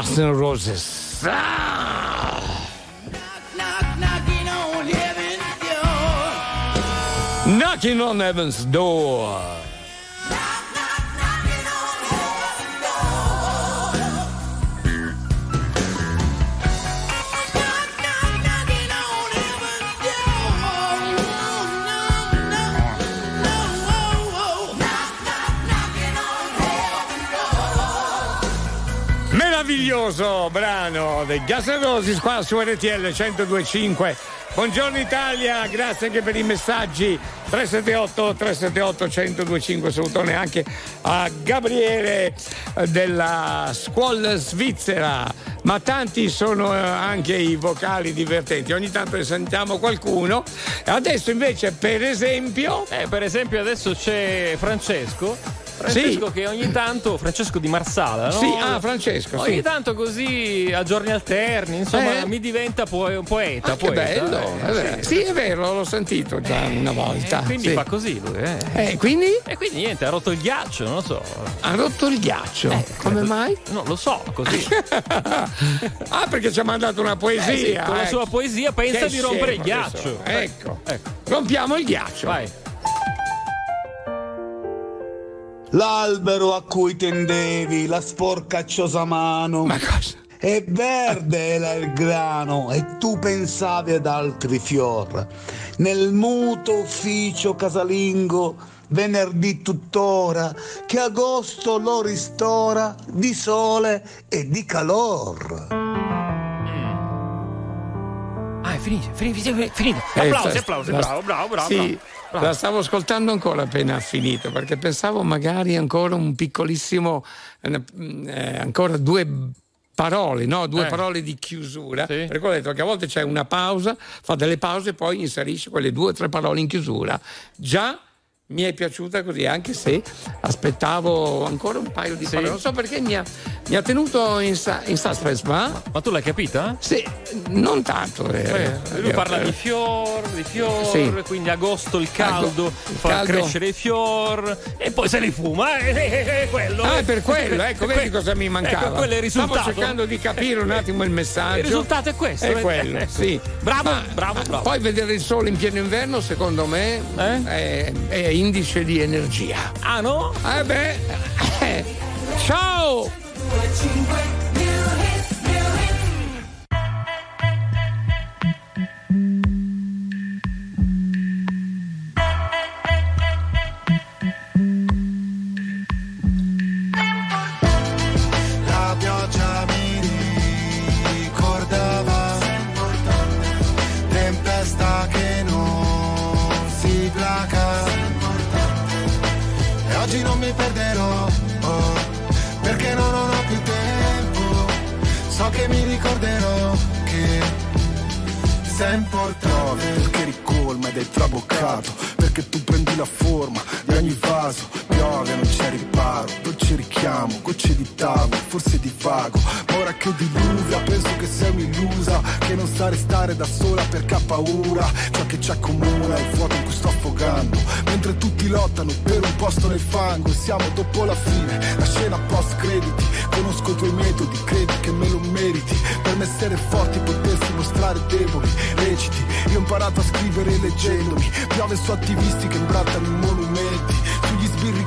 Guns N' Roses. Ah! Knocking on heaven's door. famoso brano dei Gas and Roses qua su RTL 1025. Buongiorno Italia, grazie anche per i messaggi 378 378 1025, salutone anche a Gabriele eh, della scuola svizzera, ma tanti sono eh, anche i vocali divertenti, ogni tanto ne sentiamo qualcuno. Adesso invece per esempio... Eh, per esempio adesso c'è Francesco Francesco che ogni tanto, Francesco di Marsala, no? Sì, ah, Francesco, Ogni sì. tanto così a giorni alterni, insomma, Eh? mi diventa po- un poeta. Ah, che poeta, bello, eh, è vero. Sì, è vero, l'ho sentito già una volta. E quindi sì. fa così lui, eh. Eh, quindi? E quindi niente, ha rotto il ghiaccio, non lo so. Ha rotto il ghiaccio. Come mai? Non lo so, così. ah, perché ci ha mandato una poesia. Eh sì, con la ecco. sua poesia pensa Che di rompere il ghiaccio. adesso. Ecco. Rompiamo il ghiaccio. Vai. L'albero a cui tendevi la sporcacciosa mano. Ma cosa? E verde era il grano e tu pensavi ad altri fior. Nel muto ufficio casalingo, venerdì tuttora, che agosto lo ristora di sole e di calor. Ah, è finito, è finito, finito. Eh, Applausi, applausi, la- bravo, bravo, bravo. Sì, bravo. La stavo ascoltando ancora appena finito perché pensavo magari ancora un piccolissimo, eh, ancora due parole, no? due Eh. parole di chiusura. Perché ho detto che a volte c'è una pausa, fa delle pause e poi inserisce quelle due o tre parole in chiusura. Già mi è piaciuta così, anche se aspettavo ancora un paio di Sì. parole. Non so perché mi ha, mi ha tenuto in, in suspense, ma. Ma tu l'hai capita? Sì, non tanto. eh. Eh, lui parla di fior, di fior, Sì. quindi agosto il caldo fa caldo. crescere i fior e poi se li fuma. Eh, eh, eh, eh, quello. Ah, è per quello, ecco, vedi cosa mi mancava. Ecco, quello è il risultato. Stavo cercando di capire un attimo il messaggio. Il risultato è questo, È eh. quello, sì. Bravo, Ma- bravo, bravo. Poi vedere il sole in pieno inverno, secondo me, è, è indice di energia. Ah no? Eh beh, eh, ciao! 5, So che mi ricorderò che sei importante. Perché ricolma ed è traboccato perché tu prendi la forma di ogni vaso. Piove non c'è riparo dolce richiamo gocce di tavolo forse di vago ma ora che diluvia penso che sei un'illusa che non sa restare da sola perché ha paura. Ciò che ci accomuna è il vuoto in cui sto affogando. Mentre tutti lottano per un posto nel fango siamo dopo la fine la scena post crediti. Conosco i tuoi metodi credi che me lo meriti. Per me essere forti potersi mostrare deboli reciti. Io ho imparato a scrivere leggendomi. Piove su attivisti che imbrattano i monumenti sugli sbirri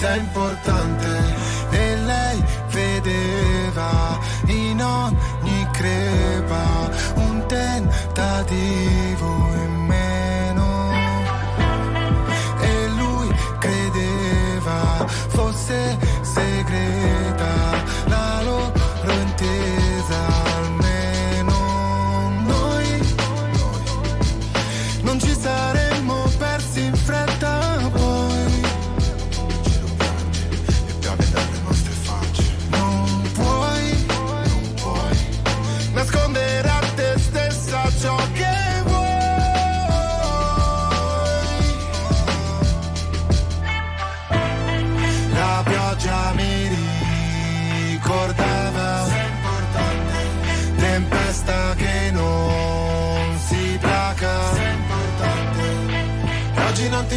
sei importante E lei vedeva in ogni crepa un tentativo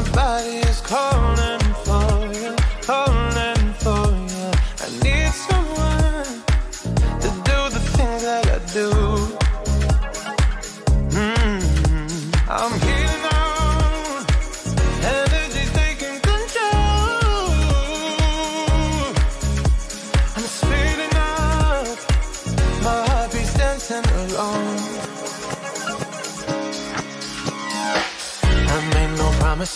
my body is calling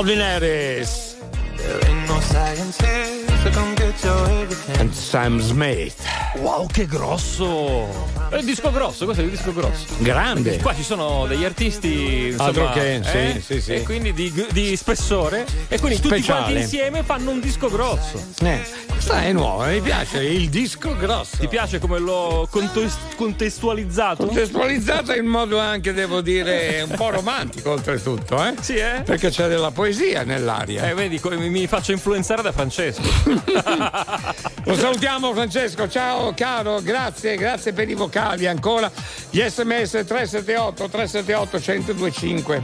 Calvin Harris There ain't no science here, so come get your everything. and Sam Smith. Wow, che grosso! È il disco grosso, questo è il disco grosso. Grande. Qua ci sono degli artisti insomma, Altro che, eh, sì, sì, sì. E quindi di, di spessore. E quindi tutti Speciale. quanti insieme fanno un disco grosso. Eh, questa è nuova, mi piace, il disco grosso. Ti piace come l'ho contes- contestualizzato? Contestualizzato in modo anche, devo dire, un po' romantico oltretutto, eh? Sì, eh? Perché c'è della poesia nell'aria. Eh, vedi, mi faccio influenzare da Francesco. Lo salutiamo Francesco, ciao caro, grazie, grazie per i vocali ancora. Gli sms 378 378 1025.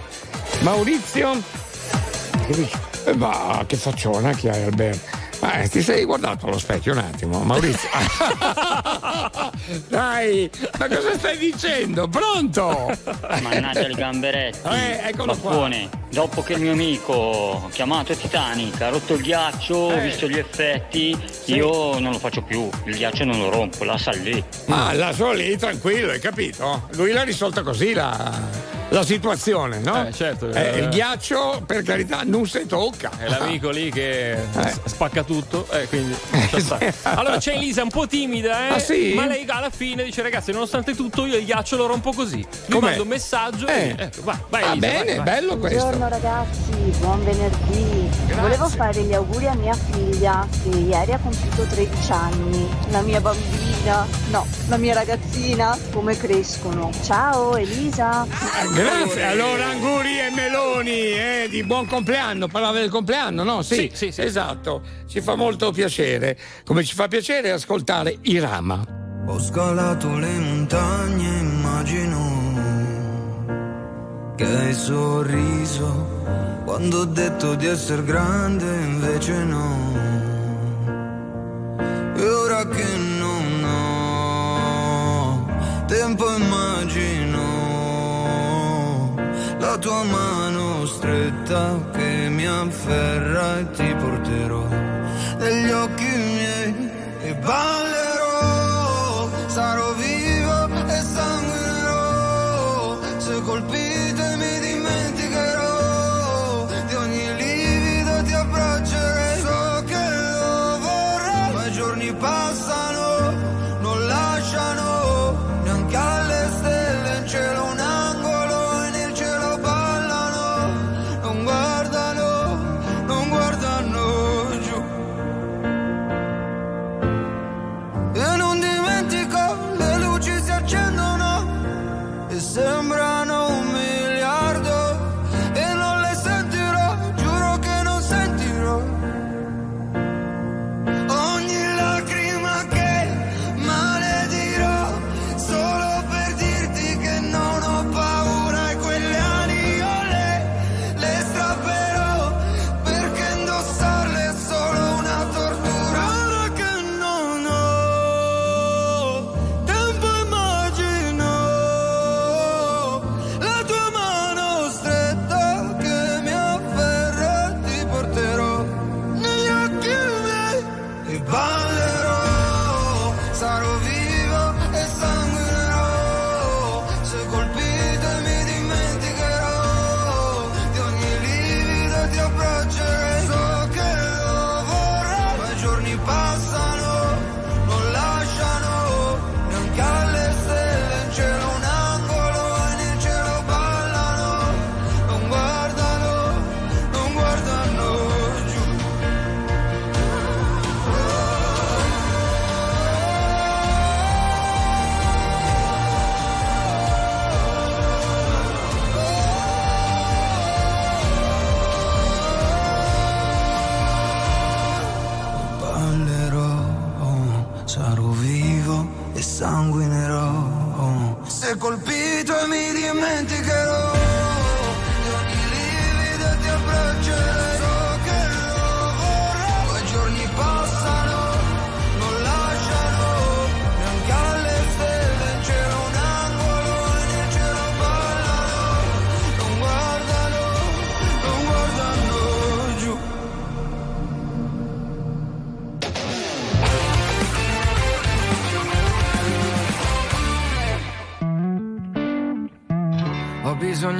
Maurizio, che dici? Eh, ma che facciona che hai Alberto? Eh, ti sei guardato allo specchio un attimo, Maurizio. Dai, ma cosa stai dicendo? Pronto? Mannaggia il gamberetti. Eh, eccolo qua. Baffone, dopo che il mio amico chiamato Titanic ha rotto il ghiaccio, Eh. ho visto gli effetti, io non lo faccio più, il ghiaccio non lo rompo, la sa lì. Ah, la sua lì, tranquillo, hai capito? Lui l'ha risolta così la, la situazione, no? Eh, certo. Eh, il ghiaccio, per carità, non si tocca. È l'amico lì che s- spacca tutto, eh, quindi stare. Allora c'è Elisa un po' timida, eh? Ah, sì? Ma lei alla fine dice: ragazzi, nonostante tutto, io il ghiaccio lo rompo così. Mi Com'è? manda un messaggio Eh. e ecco, vai, vai Ah, Elisa, bene, vai, vai. bello questo. Buongiorno ragazzi, buon venerdì. Volevo fare gli auguri a mia figlia che ieri ha compiuto 13 anni. La mia bambina, no, la mia ragazzina, come crescono. Ciao Elisa. Grazie, allora Anguri e Meloni, eh, di buon compleanno, parlava del compleanno, no? Sì, Sì, sì, sì. esatto, ci fa molto piacere, come ci fa piacere ascoltare Irama. Ho scalato le montagne, immagino che hai sorriso quando ho detto di essere grande invece no. E ora che non ho tempo immagino la tua mano stretta che mi afferra e ti porterò negli occhi miei e ballerò, sarò vivo e sanguinerò se colpirò.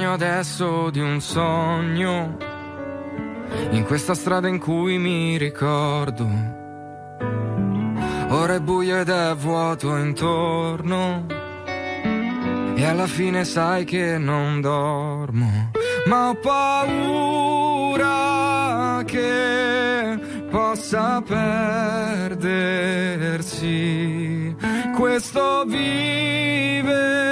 bisogno adesso di un sogno. In questa strada in cui mi ricordo. Ora è buio ed è vuoto intorno. E alla fine sai che non dormo. Ma ho paura che possa perdersi questo vivere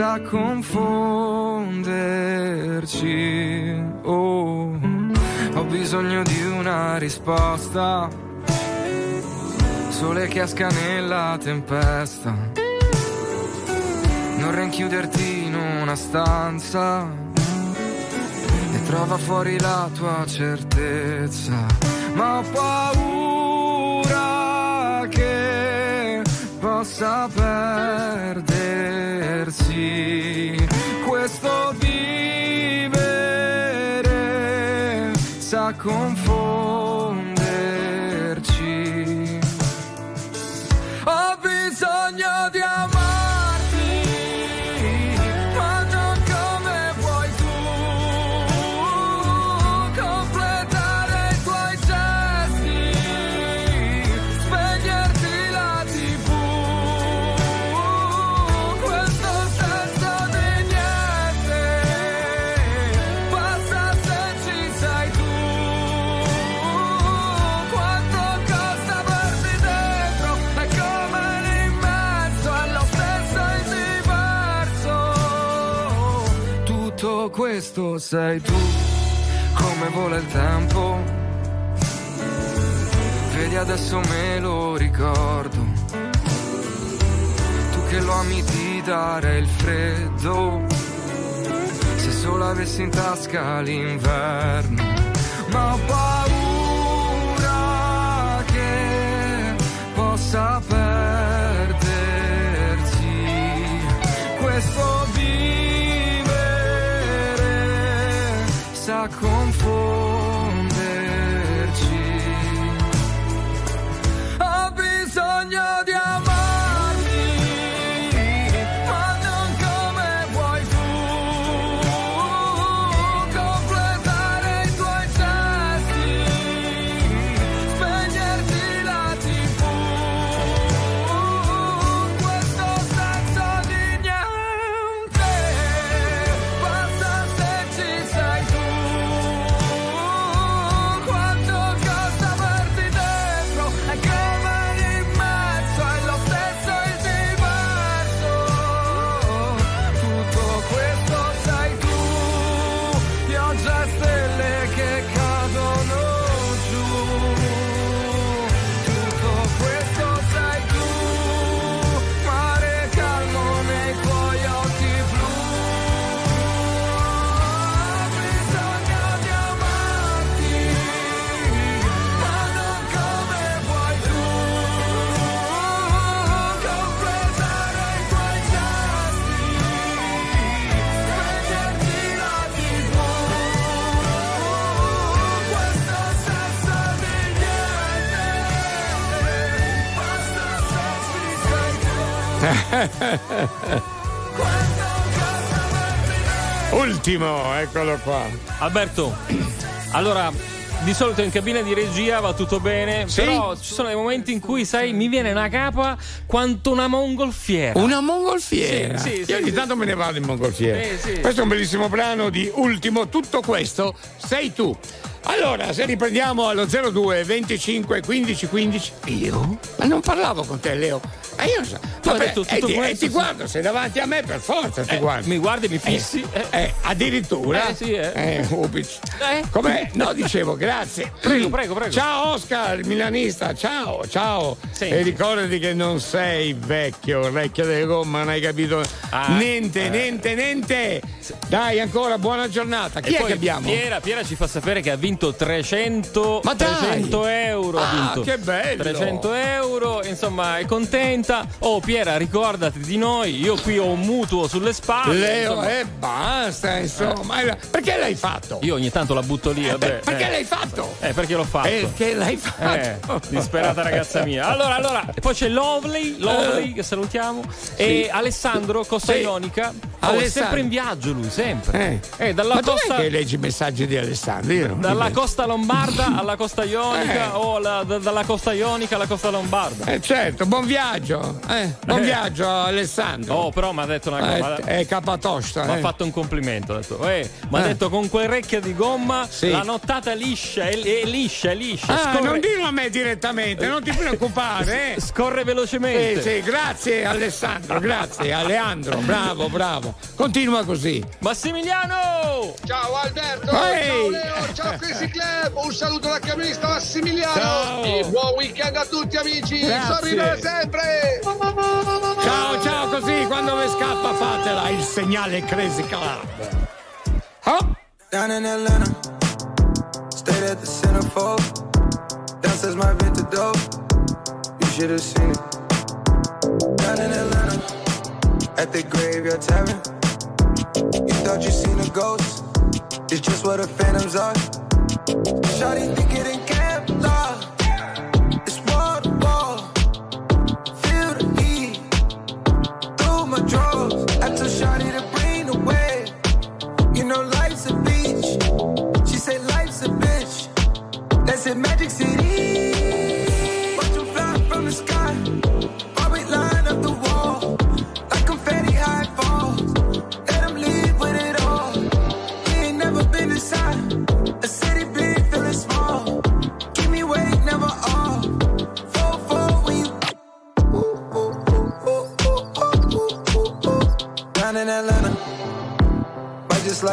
senza confonderci. Oh, ho bisogno di una risposta. Sole che esca nella tempesta. Non rinchiuderti in una stanza. E trova fuori la tua certezza. Ma ho paura che possa perdersi così. Questo vivere sa confondere sei tu come vola il tempo. Vedi adesso me lo ricordo. Tu che lo ami di dare il freddo. Se solo avessi in tasca l'inverno. Ma ho paura che possa perdersi questo vivere sa Ultimo, eccolo qua. Alberto, allora, di solito in cabina di regia va tutto bene, Sì? però ci sono dei momenti in cui, sai, mi viene una capa quanto una mongolfiera. Una mongolfiera. Sì, sì, sì, Io ogni tanto me ne vado in mongolfiera. Eh. Questo è un bellissimo brano di Ultimo. Tutto questo sei tu. Allora, se riprendiamo allo 02 25 15 15, io? Ma non parlavo con te, Leo. Ma io so. Tu hai Vabbè, detto tutto e ti, questo, e ti sì. guardo, sei davanti a me, per forza ti Eh, guardo. mi guardi, mi fissi. Eh, eh, addirittura. Eh, sì, eh. Eh. Eh? Com'è? No, dicevo, grazie. Prego, prego, prego. Ciao Oscar, il milanista, ciao, ciao. Senti. E ricordati che non sei vecchio, orecchia delle gomme, non hai capito Ah, niente, eh. niente, niente. Dai, ancora buona giornata. Chi E è poi che abbiamo? Piera, Piera ci fa sapere che ha vinto 300, Ma dai! 300 euro. ha Ah, vinto. che bello! 300 euro, insomma, è contenta. Oh, Piera, ricordati di noi. Io qui ho un mutuo sulle spalle. Leo, insomma. e basta, insomma. Eh, Perché l'hai fatto? Io ogni tanto la butto lì. vabbè. Per- perché eh. l'hai fatto? Eh, perché l'ho fatto. Perché l'hai Eh, fatto? disperata ragazza mia. Allora, allora, poi c'è Lovely, Lovely che salutiamo. E Alessandro Costa. Ionica. Oh, è Alessandro. sempre in viaggio lui, sempre. Eh. Eh, dalla Ma costa. che leggi i messaggi di Alessandro? Dalla costa lombarda alla costa ionica Eh. o la- da- dalla costa ionica alla costa lombarda. Eh certo, buon viaggio. Eh, buon Eh. viaggio Alessandro. Oh, però mi ha detto una cosa. Eh, è capatosta. Mi ha eh. fatto un complimento. Eh, mi ha Eh. detto con quell'recchia di gomma Sì. la nottata liscia, è, è liscia, è liscia. Ah, scorre, non dirlo a me direttamente, non ti preoccupare. Eh. scorre velocemente. Sì, sì, grazie Alessandro, grazie Aleandro, bravo, bravo. Continua così. Massimiliano! Ciao Alberto, Ehi! ciao Leo, ciao Crazy Club, un saluto da camionista Massimiliano Ciao. e buon weekend a tutti amici, sorridere sempre! Ciao, ciao, così quando vi scappa fatela il segnale Crazy Club. Oh, Down in Atlanta, stayed at the centerfold. Downstairs my vintage dope, you should have seen it. Down in Atlanta, at the graveyard tavern. Thought you seen a ghost, it's just what the phantoms are. Shawty think it in Kevlar, it's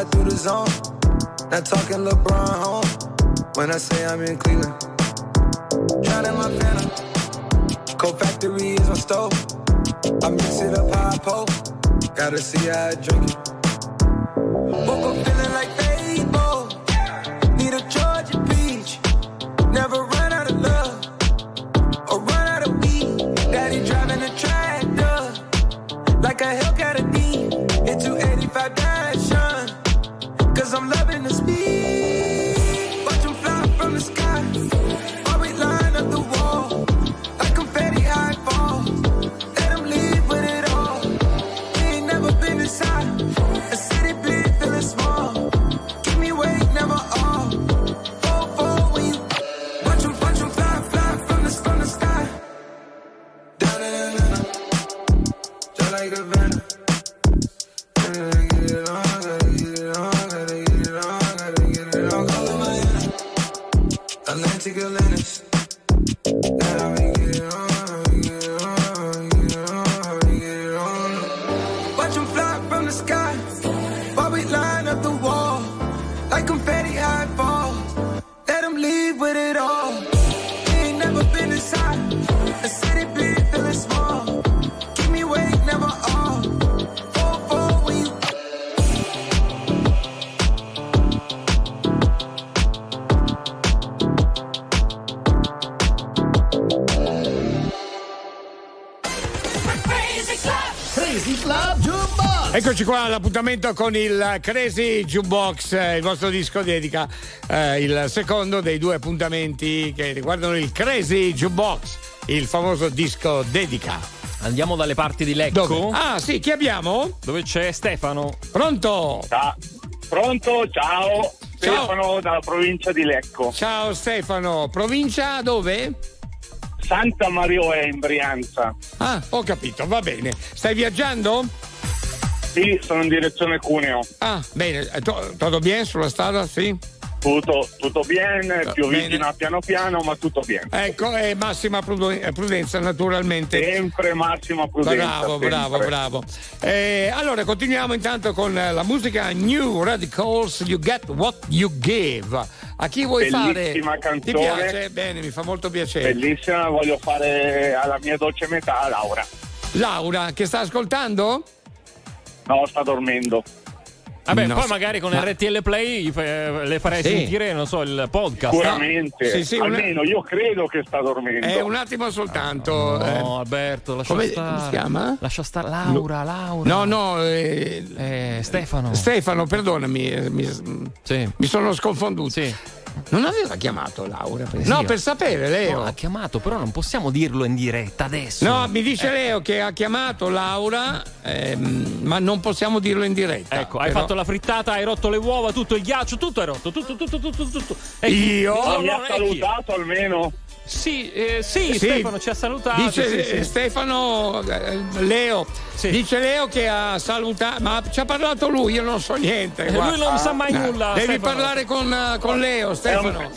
slide through the zone. Not talking LeBron home. When I say I'm in Cleveland. Drowning my phantom. Cold factory is my stove. I mix it up how I. Gotta see how I drink it. Qua all'appuntamento con il Crazy Jukebox, il vostro disco dedica eh, il secondo dei due appuntamenti che riguardano il Crazy Jukebox, il famoso disco dedica. Andiamo dalle parti di Lecco. Dove? Ah, sì, chi abbiamo? Dove c'è Stefano. Pronto? Pronto, ciao. Stefano dalla provincia di Lecco. Ciao Stefano, provincia dove? Santa Maria è in Brianza. Ah, ho capito, va bene. Stai viaggiando? Sì, sono in direzione Cuneo. Ah, bene, Eh, to- tutto bene sulla strada? Sì. Tutto, tutto bene, più bene. vicino piano piano, ma tutto bene. Ecco, e massima eh, prudenza naturalmente. Sempre massima prudenza. Bravo, sempre. bravo, bravo. Eh, allora, continuiamo intanto con eh, la musica New Radicals, You Get What You Give. A chi vuoi Bellissima fare? canzone. Ti piace? Bene, mi fa molto piacere. Bellissima, voglio fare alla mia dolce metà, Laura. Laura, che sta ascoltando? No, sta dormendo. Vabbè, No, poi magari con ma- RTL Play le farei Sì. sentire, non so, il podcast. Sicuramente. Sì, sì, una- Almeno io credo che sta dormendo. Eh, un attimo soltanto. eh. No, Alberto, lascia Come- stare. come si chiama? Lascia stare. Laura, Laura. No, no, eh, Eh, Stefano. Stefano, perdonami, eh, mi, Sì. mi sono sconfonduto. Sì. Non aveva chiamato Laura? Per... No, per sapere, Leo. No, ha chiamato, però non possiamo dirlo in diretta adesso. No, mi dice Leo che ha chiamato Laura, ehm, ma non possiamo dirlo in diretta. Ecco, hai Però- fatto la frittata, hai rotto le uova, tutto il ghiaccio, tutto hai rotto, tutto, tutto, tutto, tutto. tutto. E Io? Mi ha è salutato almeno. Sì, eh, sì, Sì. Stefano ci ha salutato. Dice sì, sì. eh, Stefano, eh, Leo, Sì. dice Leo che ha salutato, ma ci ha parlato lui, io non so niente. Eh, guarda. lui non sa mai Eh, nulla, Devi Stefano. parlare con, con Leo, Stefano.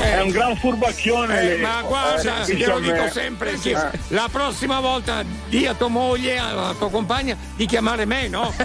È un gran furbacchione. Eh, ma guarda, Eh, te lo a dico sempre, sì. Eh. la prossima volta di a tua moglie, alla tua compagna, di chiamare me, no?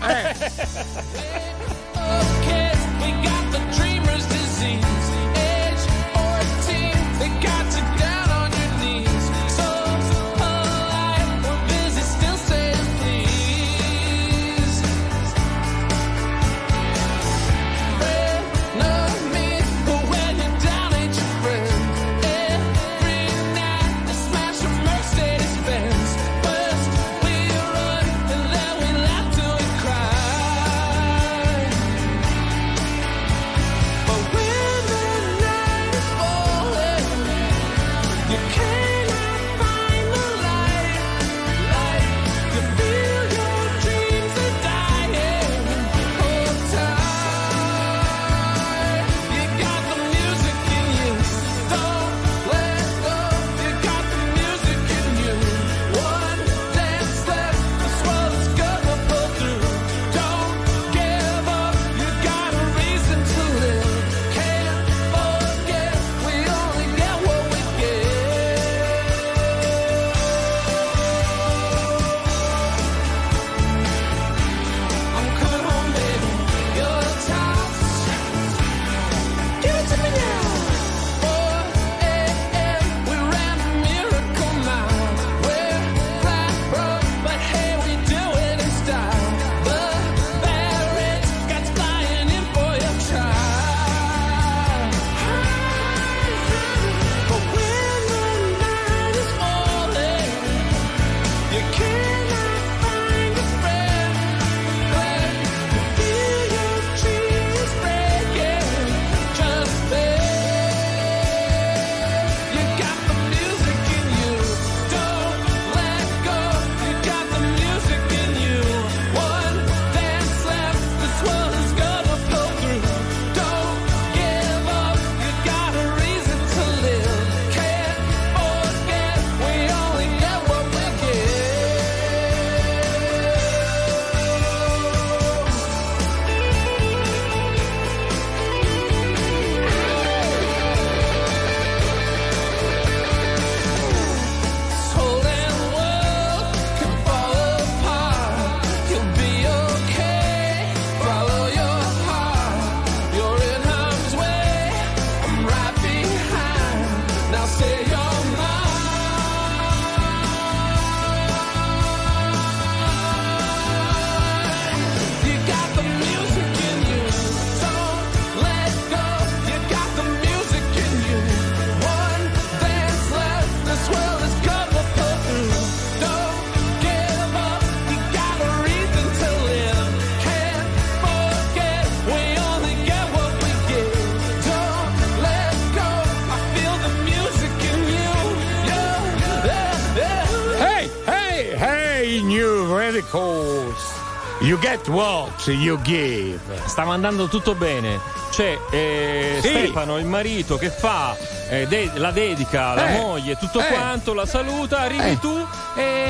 Get what you give. Sta andando tutto bene. C'è eh, Sì. Stefano, il marito, che fa eh, de- la dedica alla Eh, moglie, tutto eh. quanto, la saluta, arrivi Eh. tu e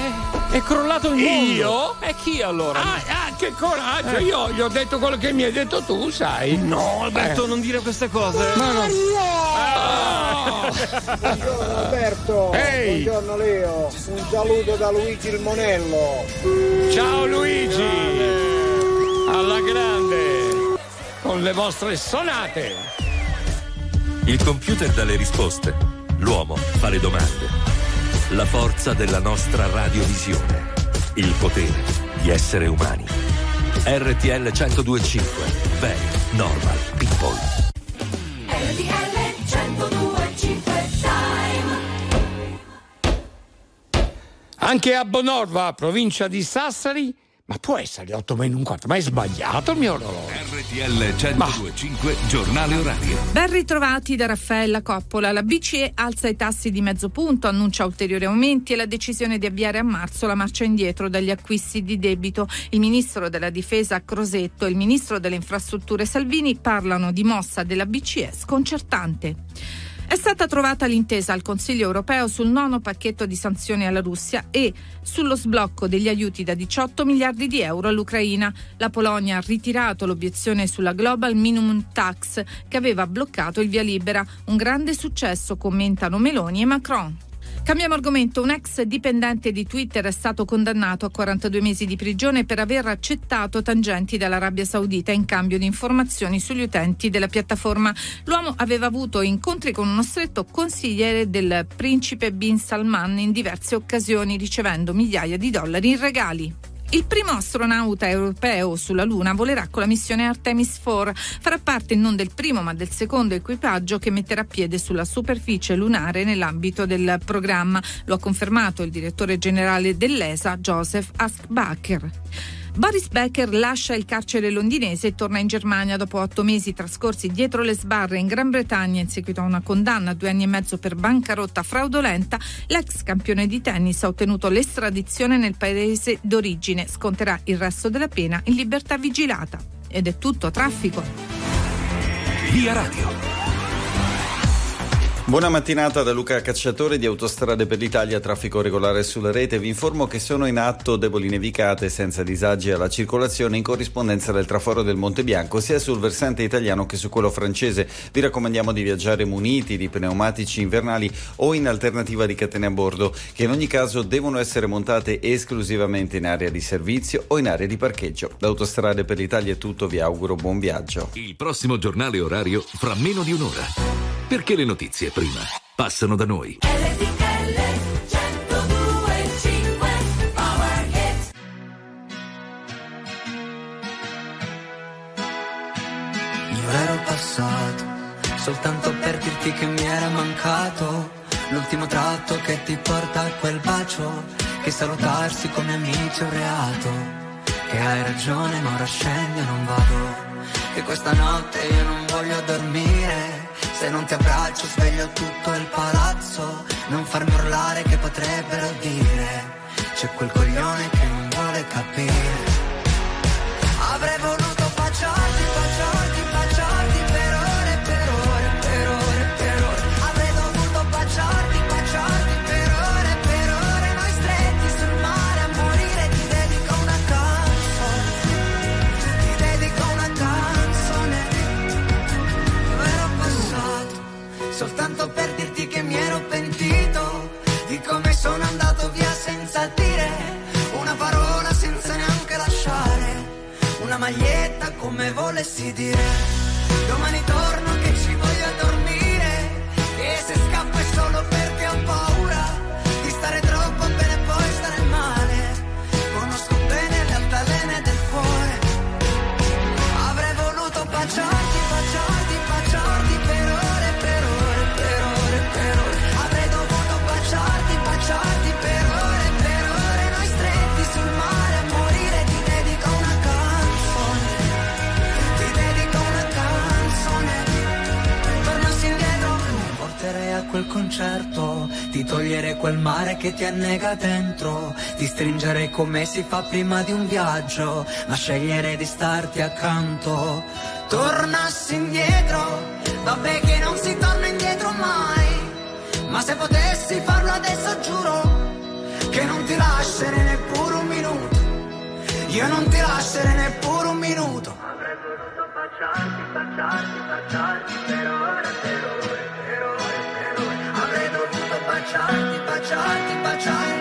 è crollato il mondo. Io? E chi allora? Ah, ah, che coraggio! Eh. Io gli ho detto quello che mi hai detto tu, sai. No, Alberto, Eh. non dire queste cose. No, no. Buongiorno Alberto, Ehi. buongiorno Leo, un saluto da Luigi il Monello. Ciao Luigi! Alla grande! Con le vostre sonate! Il computer dà le risposte, l'uomo fa le domande. La forza della nostra radiovisione, il potere di essere umani. RTL 1025, very normal people. RTL 1025 Time. Anche a Bonorva, provincia di Sassari, può essere le 8 meno un quarto, ma è sbagliato il mio orologio. RTL 1025, giornale orario. Ben ritrovati da Raffaella Coppola. La BCE alza i tassi di mezzo punto, annuncia ulteriori aumenti e la decisione di avviare a marzo la marcia indietro dagli acquisti di debito. Il ministro della difesa Crosetto e il ministro delle infrastrutture Salvini parlano di mossa della BCE sconcertante. È stata trovata l'intesa al Consiglio europeo sul nono pacchetto di sanzioni alla Russia e sullo sblocco degli aiuti da 18 miliardi di euro all'Ucraina. La Polonia ha ritirato l'obiezione sulla Global Minimum Tax che aveva bloccato il via libera. Un grande successo, commentano Meloni e Macron. Cambiamo argomento. Un ex dipendente di Twitter è stato condannato a 42 mesi di prigione per aver accettato tangenti dall'Arabia Saudita in cambio di informazioni sugli utenti della piattaforma. L'uomo aveva avuto incontri con uno stretto consigliere del principe Bin Salman in diverse occasioni, ricevendo migliaia di dollari in regali. Il primo astronauta europeo sulla Luna volerà con la missione Artemis 4. Farà parte non del primo ma del secondo equipaggio che metterà piede sulla superficie lunare nell'ambito del programma. Lo ha confermato il direttore generale dell'ESA, Joseph Askbacher. Boris Becker lascia il carcere londinese e torna in Germania dopo otto mesi trascorsi dietro le sbarre in Gran Bretagna in seguito a una condanna a due anni e mezzo per bancarotta fraudolenta. L'ex campione di tennis ha ottenuto l'estradizione nel paese d'origine. Sconterà il resto della pena in libertà vigilata. Ed è tutto traffico. Via Radio. Buona mattinata da Luca Cacciatore di Autostrade per l'Italia, traffico regolare sulla rete. Vi informo che sono in atto deboli nevicate senza disagi alla circolazione in corrispondenza del traforo del Monte Bianco, sia sul versante italiano che su quello francese. Vi raccomandiamo di viaggiare muniti di pneumatici invernali o in alternativa di catene a bordo, che in ogni caso devono essere montate esclusivamente in area di servizio o in area di parcheggio. Da Autostrade per l'Italia è tutto, vi auguro buon viaggio. Il prossimo giornale orario fra meno di un'ora. Perché le notizie prima passano da noi. RTL 1025 Power Hit. Io ero passato soltanto per dirti che mi era mancato l'ultimo tratto che ti porta a quel bacio che salutarsi come amici è un reato che hai ragione ma ora scendi e non vado che questa notte io non voglio dormire. Se non ti abbraccio sveglio tutto il palazzo. Non farmi urlare che potrebbero dire. C'è quel coglione che non vuole capire soltanto per dirti che mi ero pentito di come sono andato via senza dire una parola, senza neanche lasciare una maglietta come volessi dire. Domani torno porterei a quel concerto di togliere quel mare che ti annega dentro, di stringere come si fa prima di un viaggio, ma scegliere di starti accanto. Tornassi indietro, vabbè che non si torna indietro mai, ma se potessi farlo adesso giuro che non ti lascerei neppure un minuto, io non ti lascerei neppure un minuto. Avrei voluto baciarti, baciarti, baciarti per ore, per ore, baciarti, baciarti, baciarti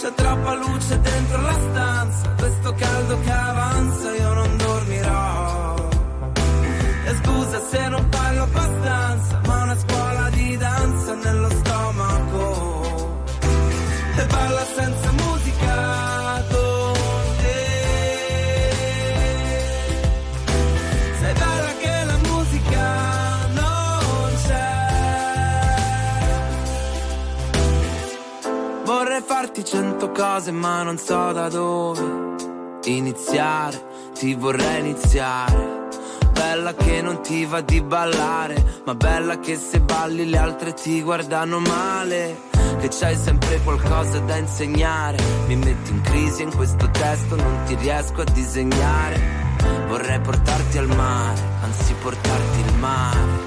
C'è troppa luce dentro la stanza, questo caldo che avanza io non dormirò. E scusa se non parlo abbastanza, Farti cento cose ma non so da dove iniziare, ti vorrei iniziare. Bella che non ti va di ballare, ma bella che se balli le altre ti guardano male. Che c'hai sempre qualcosa da insegnare. Mi metti in crisi in questo testo, non ti riesco a disegnare. Vorrei portarti al mare, anzi portarti il mare.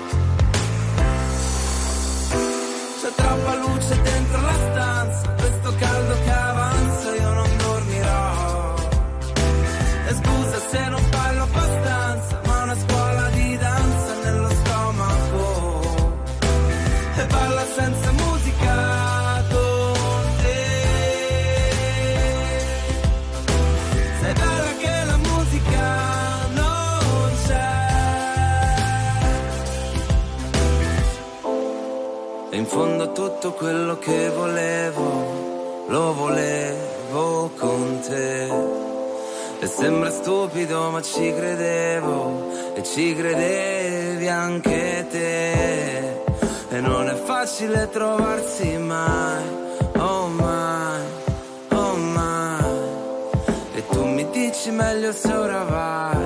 Scusa se non parlo abbastanza, ma una scuola di danza nello stomaco. E balla senza musica con te. Sei bella che la musica non c'è. E in fondo tutto quello che volevo, lo volevo con te. E sembra stupido ma ci credevo e ci credevi anche te. E non è facile trovarsi mai, oh mai, oh mai. E tu mi dici meglio se ora vai,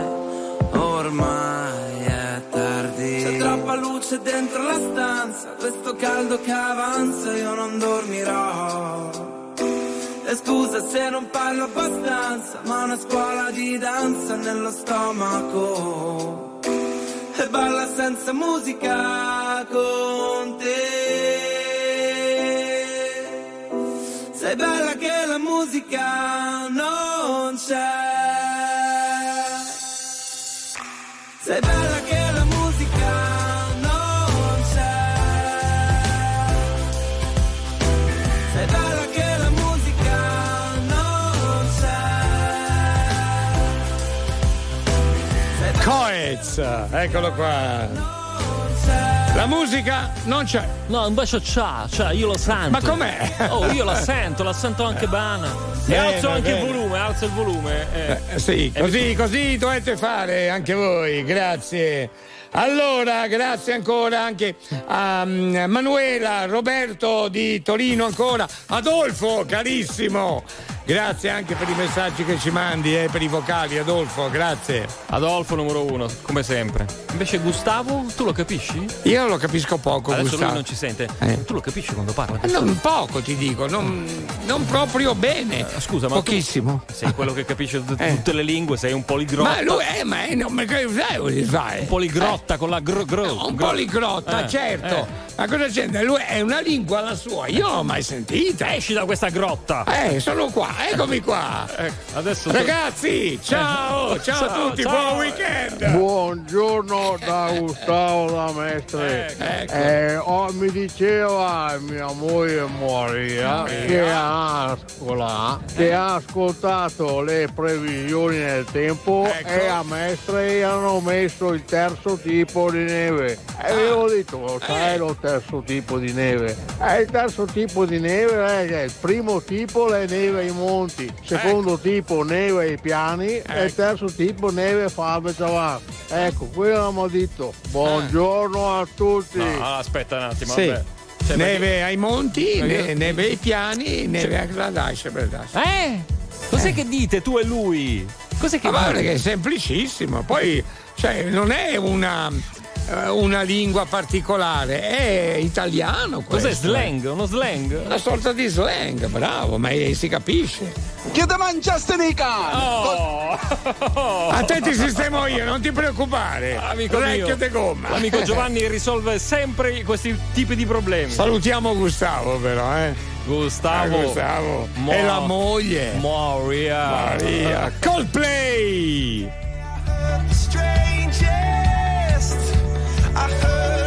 ormai è tardi. C'è troppa luce dentro la stanza, questo caldo che avanza io non dormirò. E scusa se non parlo abbastanza, ma una scuola di danza nello stomaco. E balla senza musica con te. Sei bella che la musica non Coez, eccolo qua. La musica non c'è. No, invece c'ha, cioè io lo sento. Ma com'è? Oh, io la sento, la sento anche bene. E Bene, alzo anche bene. il volume, alzo il volume. eh. Eh, sì, E così, mi- così dovete fare anche voi, grazie. Allora, grazie ancora anche a mm, Manuela, Roberto di Torino ancora, Adolfo, carissimo. Grazie anche per i messaggi che ci mandi, eh, per i vocali, Adolfo, grazie. Adolfo numero uno, come sempre. Invece Gustavo, tu lo capisci? Io lo capisco poco, Adesso Gustavo. lui non ci sente. Eh. Tu lo capisci quando parla? Eh, Non poco ti dico, non, non proprio bene. Eh, Scusa, ma Pochissimo. sei quello che capisce t- Eh. tutte le lingue, sei un poligrotta. Ma lui è, ma è, non mi sai. Un poligrotta con la gro, gro, No, un gro- poligrotta, Eh, certo. eh. Ma cosa c'entra? Lui è una lingua la sua, io non l'ho mai sentita. Esci da questa grotta. Eh, sono qua, eccomi qua. Ecco, adesso Ragazzi, ciao, ciao, a tutti, buon weekend. Buongiorno da Gustavo da Mestre. Ecco. Eh, oh, mi diceva mia moglie Maria che ha, scuola, che ha ascoltato le previsioni del tempo Ecco. e a Mestre hanno messo il terzo tipo di neve. E io ho detto, lo sai lo terzo tipo di neve? Eh, il terzo tipo di neve è il primo tipo le neve ai monti, secondo tipo neve ai piani e il terzo tipo neve falve ciavar. Ecco, quello abbiamo detto. Buongiorno a tutti. No, aspetta un attimo, Sì. vabbè. Cioè, Neve ai monti, Perché- ne- neve ai piani, neve a Gradascia per Dascia. Eh? Cos'è che dite tu e lui? Cos'è che Ma guarda che è semplicissimo, poi cioè, non è una, eh, una lingua particolare, è italiano questo. Cos'è slang? Uno slang? Una sorta di slang, bravo, ma eh, si capisce. Che te mangiaste nei cani? Oh! A te ti sistemo io, non ti preoccupare. Amico Orecchio mio, de gomma. l'amico Giovanni risolve sempre questi tipi di problemi. Salutiamo Gustavo però, eh. Gustavo. Ah, Gustavo. Mo- E la moglie. Maria. Maria. Coldplay. strangest. I heard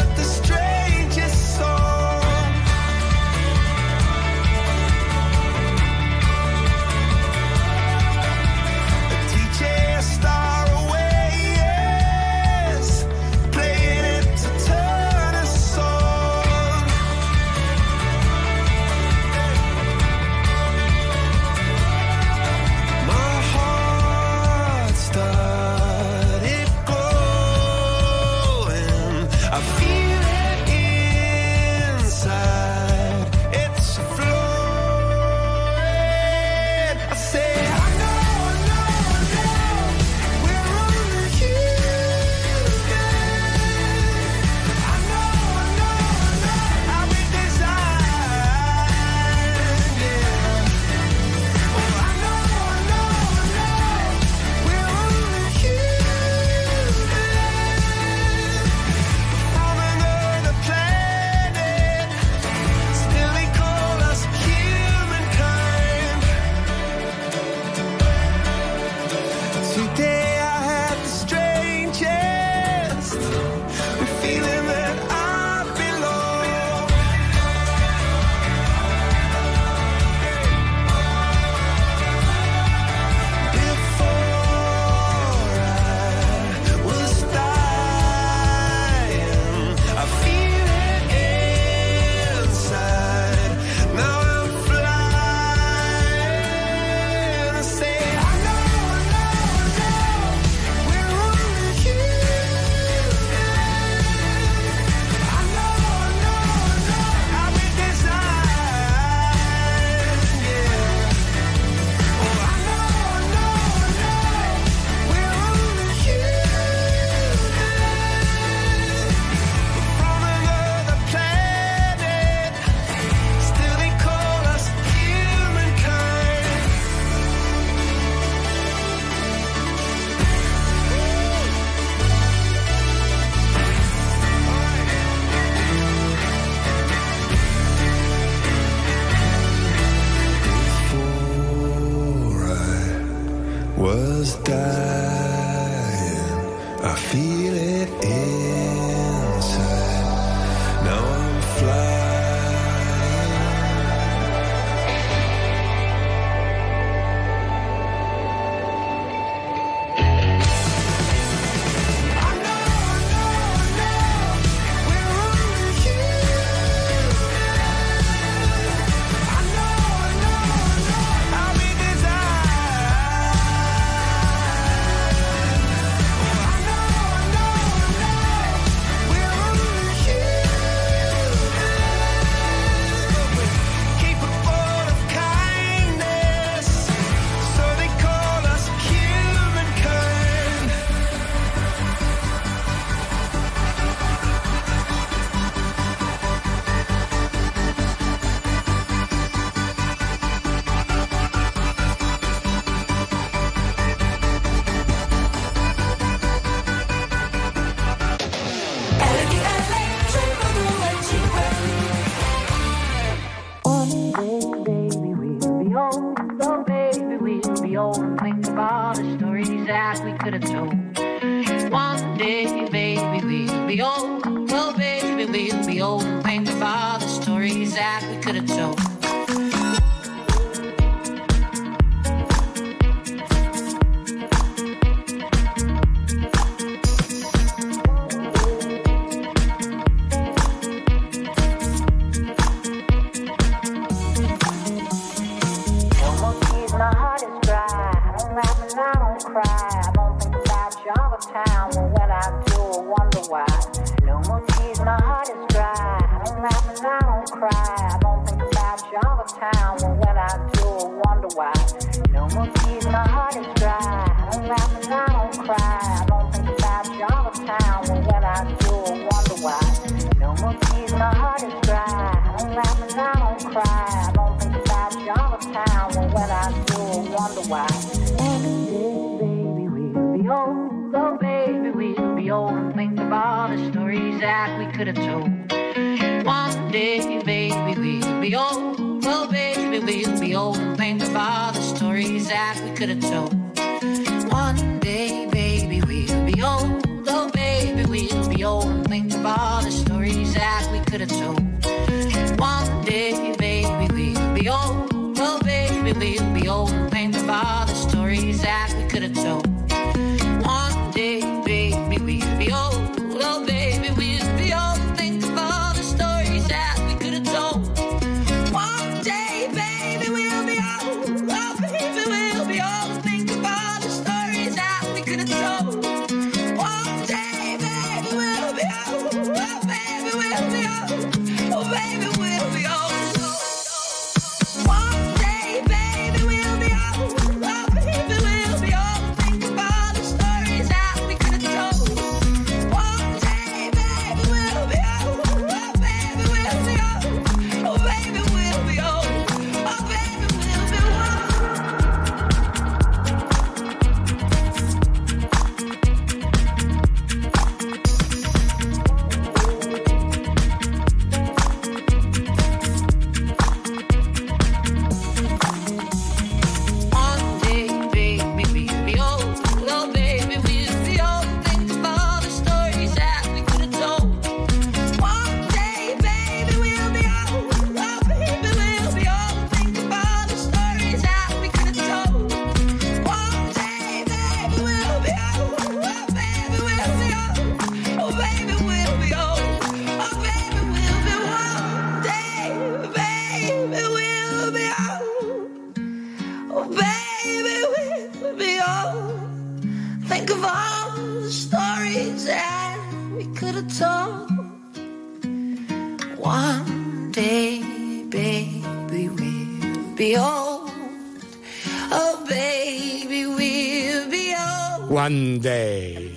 Monday.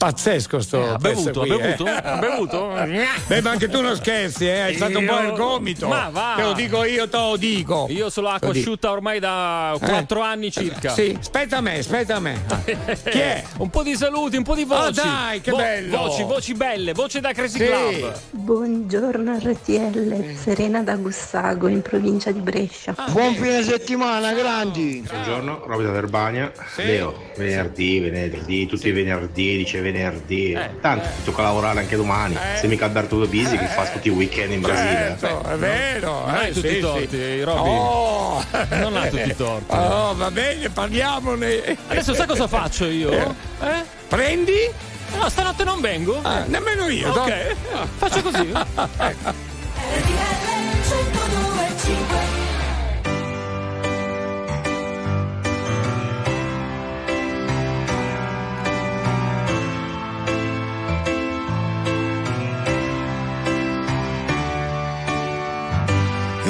Pazzesco sto. Eh, ha bevuto, qui, ha bevuto, eh. ha bevuto. Beh, ma anche tu non scherzi, eh? Hai stato io... un po' il gomito. Ma va. Te lo dico io, te lo dico. Io sono acqua asciutta ormai da quattro eh? anni circa. Sì, aspetta a me, aspetta a me. Chi è? Un po' di saluti, un po' di ah, voci. Oh dai, che Vo- bello. Voci, voci belle, voce da Crazy sì. Club. Buongiorno RTL, Serena da Gussago in provincia di Brescia. Ah, Buon fine settimana, grandi. Buongiorno, Robby da Verbania. Sì. Leo, venerdì, venerdì, tutti i venerdì, dice venerdì venerdì, eh, tanto eh. tocca lavorare anche domani. Eh. Se mica Alberto De Bisi che eh, fa eh. tutti i weekend in Brasile. Certo, è vero, non eh, hai tutti sì, i torti, sì. Robby. Oh. Non ha tutti i torti. Oh, va bene, parliamone. Adesso sai cosa faccio io? Prendi? No, stanotte non vengo. Ah, nemmeno io. Ok. No. Faccio così. ecco.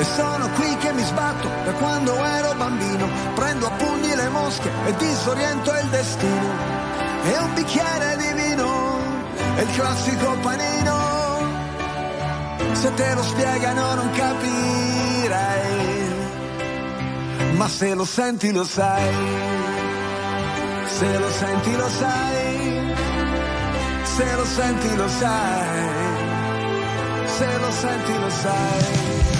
E sono qui che mi sbatto da quando ero bambino. Prendo a pugni le mosche e disoriento il destino. E un bicchiere di vino è il classico panino. Se te lo spiegano non capirai. Ma se lo senti lo sai. Se lo senti lo sai. Se lo senti lo sai. Se lo senti lo sai.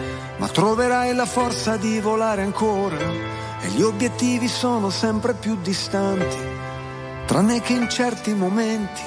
ma troverai la forza di volare ancora e gli obiettivi sono sempre più distanti, tranne che in certi momenti.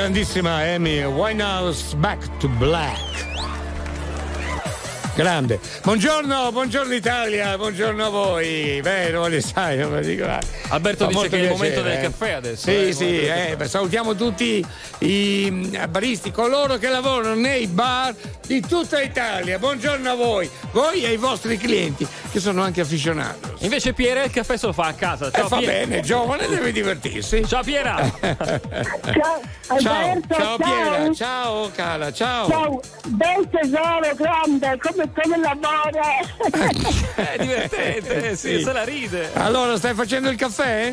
Grandissima Amy Winehouse Back to Black. Grande. Buongiorno, buongiorno Italia, buongiorno a voi. Vero, le sai, non lo dico. Alberto Fa dice che è il momento del eh. caffè adesso, Sì, eh, sì, eh, beh, salutiamo tutti i mm, baristi, coloro che lavorano nei bar di tutta Italia. Buongiorno a voi, voi e i vostri clienti, che sono anche afficionati. Invece Piera il caffè se lo fa a casa. Ciao Eh, fa Piera. bene, giovane deve divertirsi. Ciao Piera. ciao, Alberto, ciao ciao. Piera, ciao cara, ciao. Ciao, bel tesoro grande, come, come lavora. È divertente, eh, sì, Sì. se la ride. Allora, stai facendo il caffè?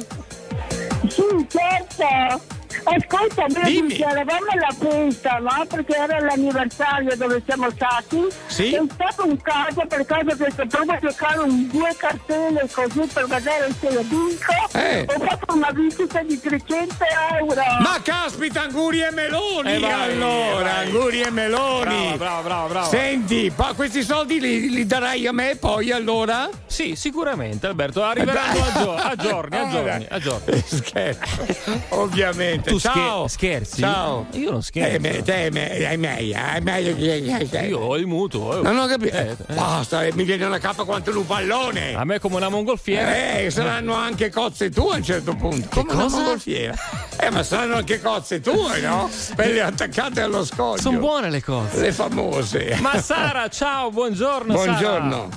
Sì, certo. Ascolta, Dimmi. Eravamo alla festa, no? Perché era l'anniversario dove siamo stati. Sì. È stato un caso per caso che provo a giocare un, due cartelle così per vedere se lo vinco. Eh. Ho fatto una visita di 300 euro. Ma caspita, Anguri e Meloni! Eh, vai, allora, vai. Anguri e Meloni! Brava, brava, brava, brava. Senti, pa- questi soldi li, li darai a me poi allora? Sì, sicuramente Alberto, arriveranno a, gio- a giorni, a giorni, a giorni. Scherzo, ovviamente. Tu scher- Ciao. scherzi? Ciao. Io non scherzo. Eh, me- te me- hai meglio, hai meglio che- Io ho il mutuo. eh. Non ho capito. Eh, eh. Basta, eh, mi viene una cappa quanto un pallone. A me come una mongolfiera. Eh, saranno anche cozze tue a un certo punto. Come una cosa? mongolfiera. Eh, ma saranno anche cozze tue, no? Quelle attaccate allo scoglio. Sono buone le cose. Le famose. Ma Sara, ciao, buongiorno. Buongiorno.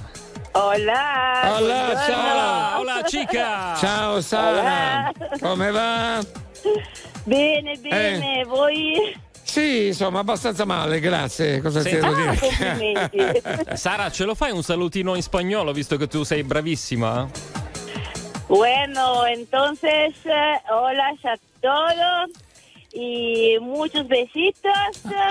Hola. Hola, buongiorno. ciao. Hola, cica. Ciao Sara. Come va? Bene, bene, voi? Sì, insomma, abbastanza male, grazie. Cosa ti Sì. devo Ah, dire? complimenti. Sara, ce lo fai un salutino in spagnolo visto che tu sei bravissima? Bueno, entonces, eh, hola a todos y muchos besitos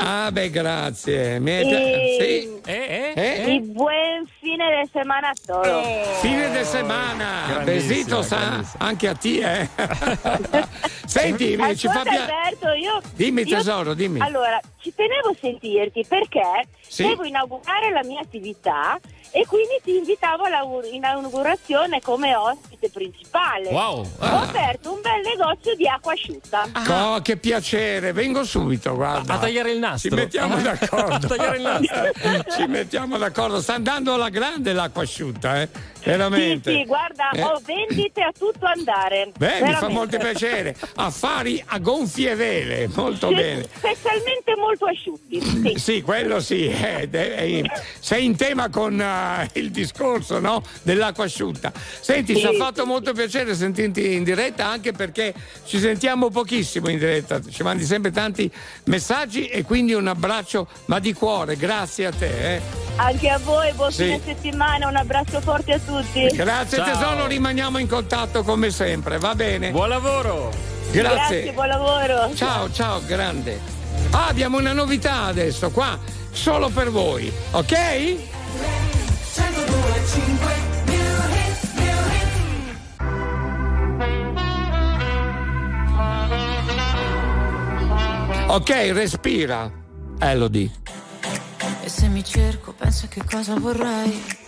Ah, beh, grazie. Mi y, da- Sì. Eh, Eh? y buen fin de semana a todos. Fine di settimana, Grandissima, besito sa anche a te, eh. Senti, mi- ci fa Ascolta piacere. Alberto, io... Dimmi, io- tesoro, dimmi. Allora, ci tenevo a sentirti perché Sì? devo inaugurare la mia attività e quindi ti invitavo all'inaugurazione come ospite principale. Wow. Ho aperto un bel negozio di acqua asciutta. Oh, che piacere, vengo subito, guarda. A tagliare il nastro. Ci mettiamo Ah. d'accordo. A tagliare il nastro. Ci mettiamo d'accordo. Sta andando alla grande l'acqua asciutta, eh? Sì, Veramente. sì, guarda, Eh. ho vendite a tutto andare. Beh, mi fa Veramente. molto piacere. Affari a gonfie vele, molto Sì, bene. Specialmente molto asciutti. Sì. Sì, quello sì. eh, eh, sei in tema con eh, il discorso no? dell'acqua asciutta. Senti, Sì, ci ha sì, fatto molto piacere sentirti in diretta anche perché ci sentiamo pochissimo in diretta. Ci mandi sempre tanti messaggi e quindi un abbraccio, ma di cuore. Grazie a te. eh. Anche a voi, buon Sì. fine settimana, un abbraccio forte a tutti. Grazie Ciao. tesoro, rimaniamo in contatto come sempre. Va bene? Buon lavoro. Grazie. Grazie, buon lavoro. Ciao, ciao, grande. Ah, abbiamo una novità adesso qua, solo per voi, ok? Ok, respira. Elodie. E se mi cerco, penso a che cosa vorrei.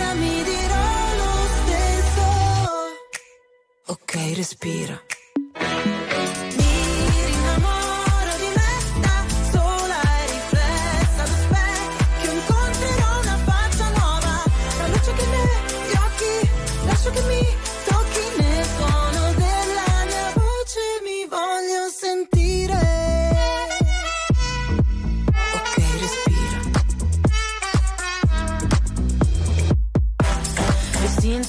Ok, respira.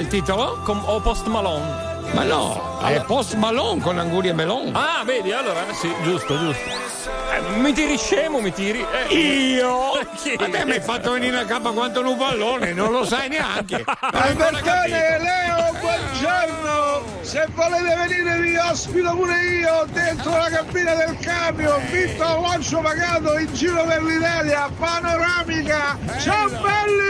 il titolo? Com- o Post Malone? Ma no, allora... è Post Malone con Anguria e Melon. Ah, vedi, allora eh, sì, giusto, giusto. Eh, mi tiri scemo, mi tiri. Eh. Io? Chi? A te mi hai fatto venire a capo quanto un pallone, non lo sai neanche. Albertone Leo, buongiorno! Se volete venire vi ospito pure io dentro la cabina del camion, a lancio pagato in giro per l'Italia, panoramica. Ciao belli!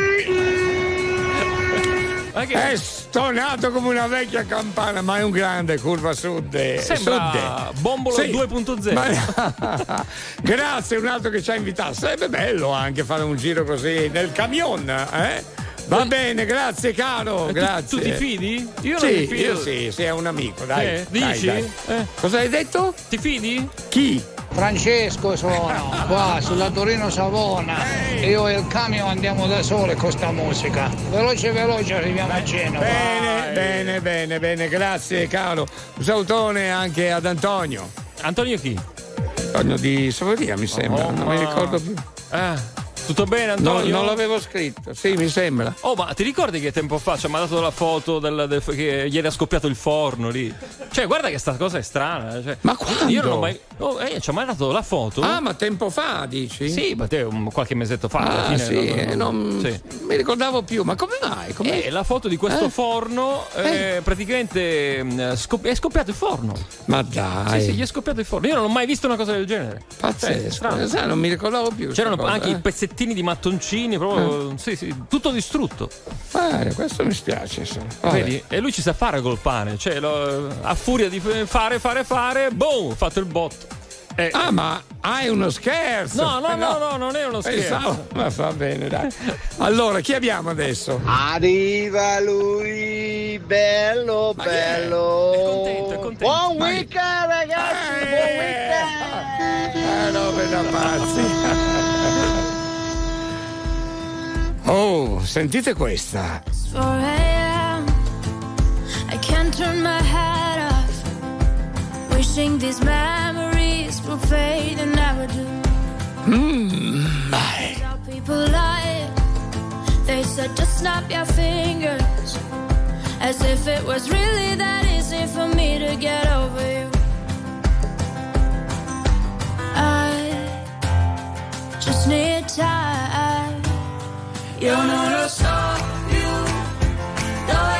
Perché... È stonato come una vecchia campana, ma è un grande curva sud. Eh, Sembra sud. Eh. Bombolo sì. 2.0. Ma... Grazie, un altro che ci ha invitato. Sarebbe bello anche fare un giro così nel camion, eh? Va bene, grazie caro. Eh, grazie. Tu, tu, ti fidi? Io sì, non mi fido. Io sì, sei un amico, dai. Eh, dai dici? Dai. Eh. Cosa hai detto? Ti fidi? Chi? Francesco sono qua sulla Torino Savona. Io e il camion andiamo da sole con sta musica. Veloce veloce arriviamo a Genova. Bene, bene, bene, bene, grazie caro. Un salutone anche ad Antonio. Antonio chi? Antonio di Savoria mi sembra, Oh, non mi ma- ricordo più. Eh, tutto bene No, Antonio? non l'avevo scritto, sì, mi sembra. Oh, ma ti ricordi che tempo fa ci ha mandato la foto del, del- che ieri ha scoppiato il forno lì? Cioè, guarda che sta cosa è strana. Cioè, Ma quando? Io non ho mai. Oh, eh, ci ha mandato la foto. Ah, ma tempo fa dici? Sì, ma te un- qualche mesetto fa. alla Ah, fine, sì, no, no, eh, no. non Sì. mi ricordavo più, ma come mai? Come... Eh, la foto di questo Eh? forno, eh, praticamente mh, scop- è scoppiato il forno. Ma dai. Sì, sì, gli è scoppiato il forno. Io non ho mai visto una cosa del genere. Pazzesco, sai, non mi ricordavo più. C'erano cosa, anche eh. i pezzettini di mattoncini, proprio. Sì, sì, tutto distrutto. Eh, questo mi spiace. Vedi? E lui ci sa fare col pane. Cioè, lo- a furia di fare, fare, fare, boom, fatto il botto. Eh, Ah, ma hai uno scherzo? No, no, Eh, no, no, non è uno scherzo. Pensavo- ma va bene, dai. Allora, chi abbiamo adesso? Arriva lui, bello, bello. È contento, è contento. Buon Ma- weekend ragazzi, buon weekend. Eh, robe da pazzi. Oh, sentite questa. 4 a.m. I can't turn my head off. Wishing these memories will fade and never do. Mm, dai. How people lie. They said just snap your fingers. As if it was really that easy for me to get over you. I just need time. Io non lo so più dove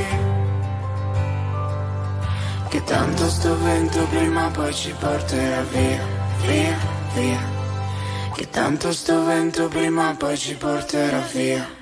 Che. Che tanto sto vento prima o poi ci porterà via, via, via. Che tanto sto vento prima o poi ci porterà via.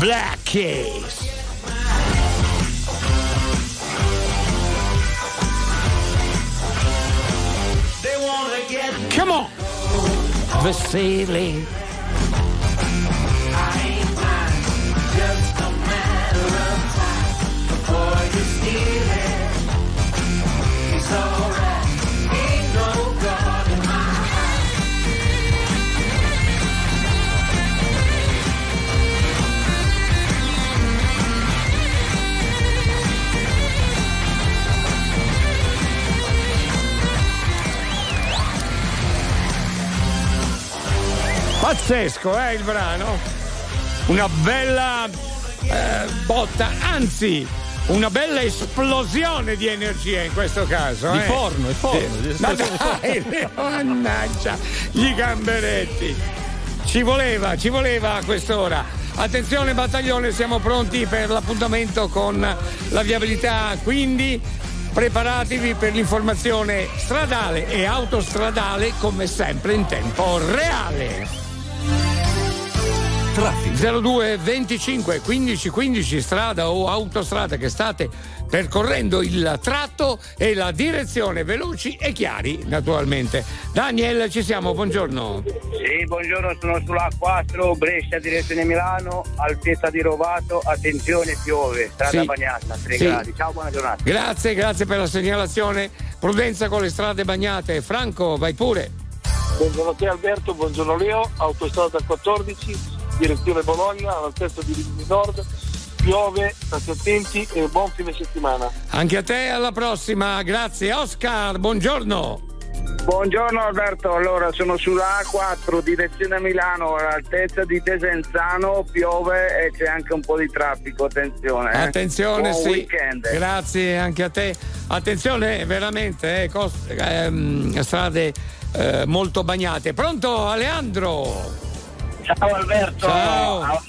Black Keys. Pazzesco, eh, il brano? Una bella eh, botta, anzi, una bella esplosione di energia in questo caso. Di eh. forno, di forno, di Ma dai, mannaggia, gli gamberetti. Ci voleva, ci voleva a quest'ora. Attenzione battaglione, siamo pronti per l'appuntamento con la viabilità, quindi preparatevi per l'informazione stradale e autostradale come sempre in tempo reale. 02 25 15 15 strada o autostrada che state percorrendo il tratto e la direzione veloci e chiari naturalmente. Daniel ci siamo, buongiorno. Sì, buongiorno, sono sulla A4, Brescia, direzione Milano, altezza di Rovato, attenzione, piove, strada Sì. bagnata, 3 Sì. gradi. Ciao, buona giornata. Grazie, grazie per la segnalazione. Prudenza con le strade bagnate. Franco, vai pure. Buongiorno a te Alberto, buongiorno Leo, autostrada 14, direzione Bologna, all'altezza di Rimini Nord, piove, state attenti e buon fine settimana. Anche a te, alla prossima. Grazie. Oscar, buongiorno. Buongiorno Alberto, allora sono sulla A4, direzione Milano, all'altezza di Desenzano, piove e c'è anche un po' di traffico, attenzione. eh. Attenzione, Buon sì. weekend. Grazie anche a te. Attenzione, veramente, eh, cos- ehm, strade eh, molto bagnate. Pronto, Aleandro? Ciao Alberto, Ciao. Au-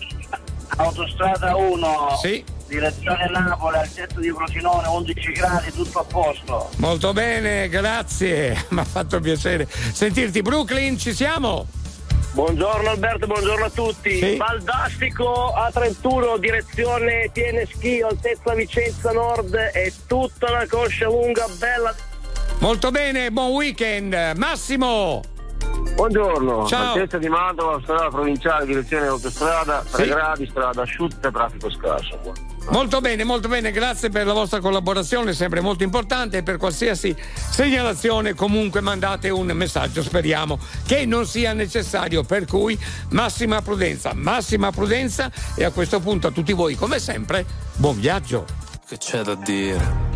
autostrada 1, Sì. direzione Napoli, altezza di Frosinone, 11 gradi, tutto a posto. Molto bene, grazie. Mi ha fatto piacere sentirti. Brooklyn, ci siamo? Buongiorno Alberto, buongiorno a tutti. Sì. Valdastico A31, direzione Tiene Schio, altezza Vicenza Nord e tutta la coscia lunga, bella. Molto bene, buon weekend. Massimo. Buongiorno, Ciao. altezza di Mantova, strada provinciale, direzione autostrada, 3 Sì. gradi, strada asciutta, traffico scarso. Molto bene, molto bene, grazie per la vostra collaborazione, sempre molto importante per qualsiasi segnalazione comunque mandate un messaggio, speriamo che non sia necessario, per cui massima prudenza, massima prudenza e a questo punto a tutti voi come sempre buon viaggio. Che c'è da dire?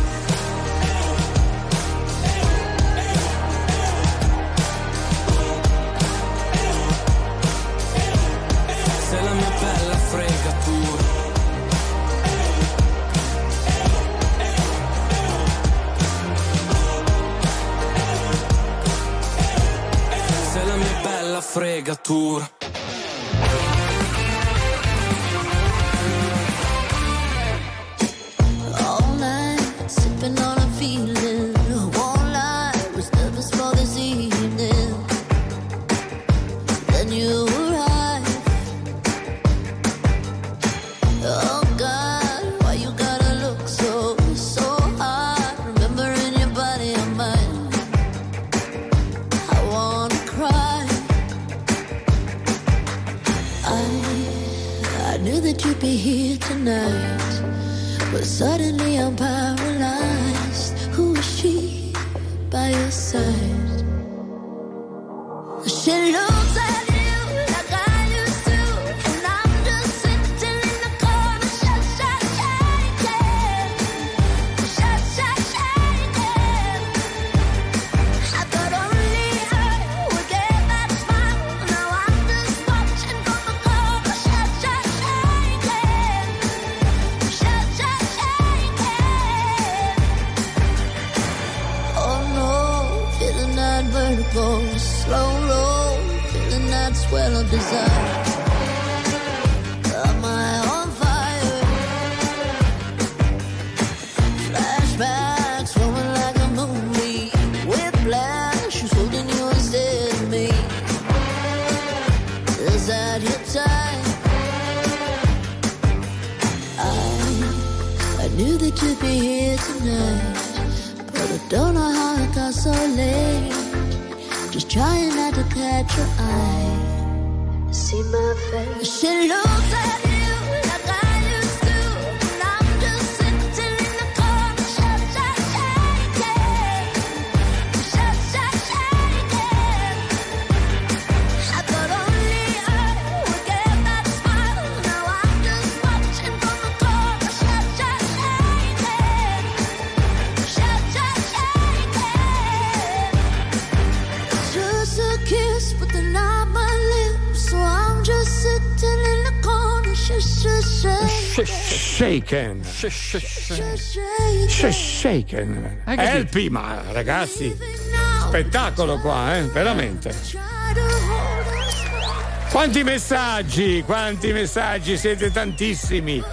bella fregatura. Knew that you'd be here tonight. But suddenly I'm paralyzed. Who is she by your side? She looks at you Shaken. Sh- Shaken. Eh, il prima, ragazzi. Spettacolo qua, eh? Veramente. Quanti messaggi, quanti messaggi, siete tantissimi,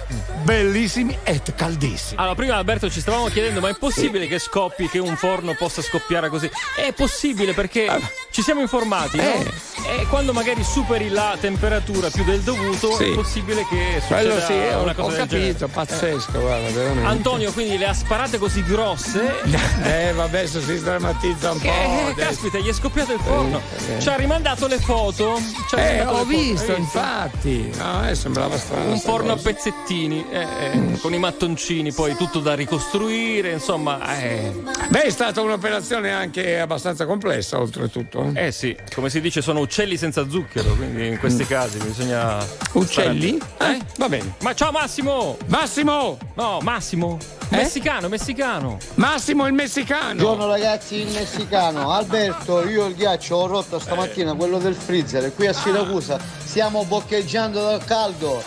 bellissimi e caldissimi. Allora, prima Alberto ci stavamo chiedendo, ma è possibile che scoppi, che un forno possa scoppiare così? È possibile perché ci siamo informati, no? Eh. E quando magari superi la temperatura più del dovuto, Sì. è possibile che succeda sì, una cosa ho capito, genere. pazzesco, guarda, veramente. Antonio quindi le ha sparate così grosse Eh, vabbè, adesso si drammatizza un po'. che, adesso. caspita, gli è scoppiato il forno. Eh, Ci ha rimandato le foto. Eh, ho foto, visto, hai infatti. No, eh, sembrava strano. Un forno a pezzettini, eh, eh, con i mattoncini, poi tutto da ricostruire, insomma. Eh. Beh, è stata un'operazione anche abbastanza complessa, oltretutto. Eh sì, come si dice, sono uccelli senza zucchero, quindi in questi casi bisogna. Uccelli? stare- Eh, va bene. Ma ciao Massimo! Massimo! No, Massimo! Messicano, messicano! Massimo il messicano! Buongiorno ragazzi, il messicano. Alberto, io il ghiaccio ho rotto stamattina, quello del freezer, e qui a Siracusa stiamo boccheggiando dal caldo.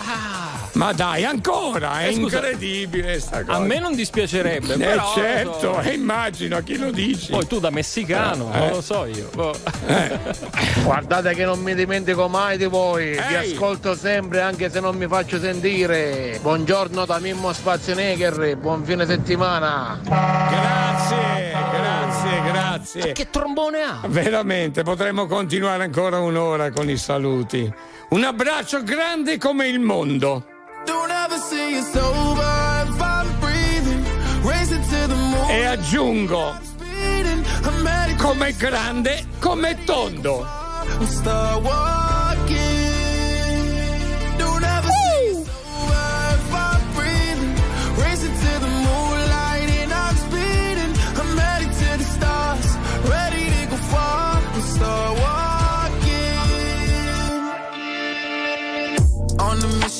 Ma dai, ancora, è Eh, scusa, incredibile sta cosa. A me non dispiacerebbe, Eh, però. certo, so- eh, immagino a chi lo dici. Poi tu da messicano, Eh, non eh. lo so io. Oh. Guardate che non mi dimentico mai di voi, vi Ehi. ascolto sempre anche se non mi faccio sentire. Buongiorno da Mimmo Schwarzenegger, buon fine settimana. Grazie, grazie, grazie. Che trombone ha? Veramente, potremmo continuare ancora un'ora con i saluti. Un abbraccio grande come il mondo. E aggiungo, Come grande, come tondo.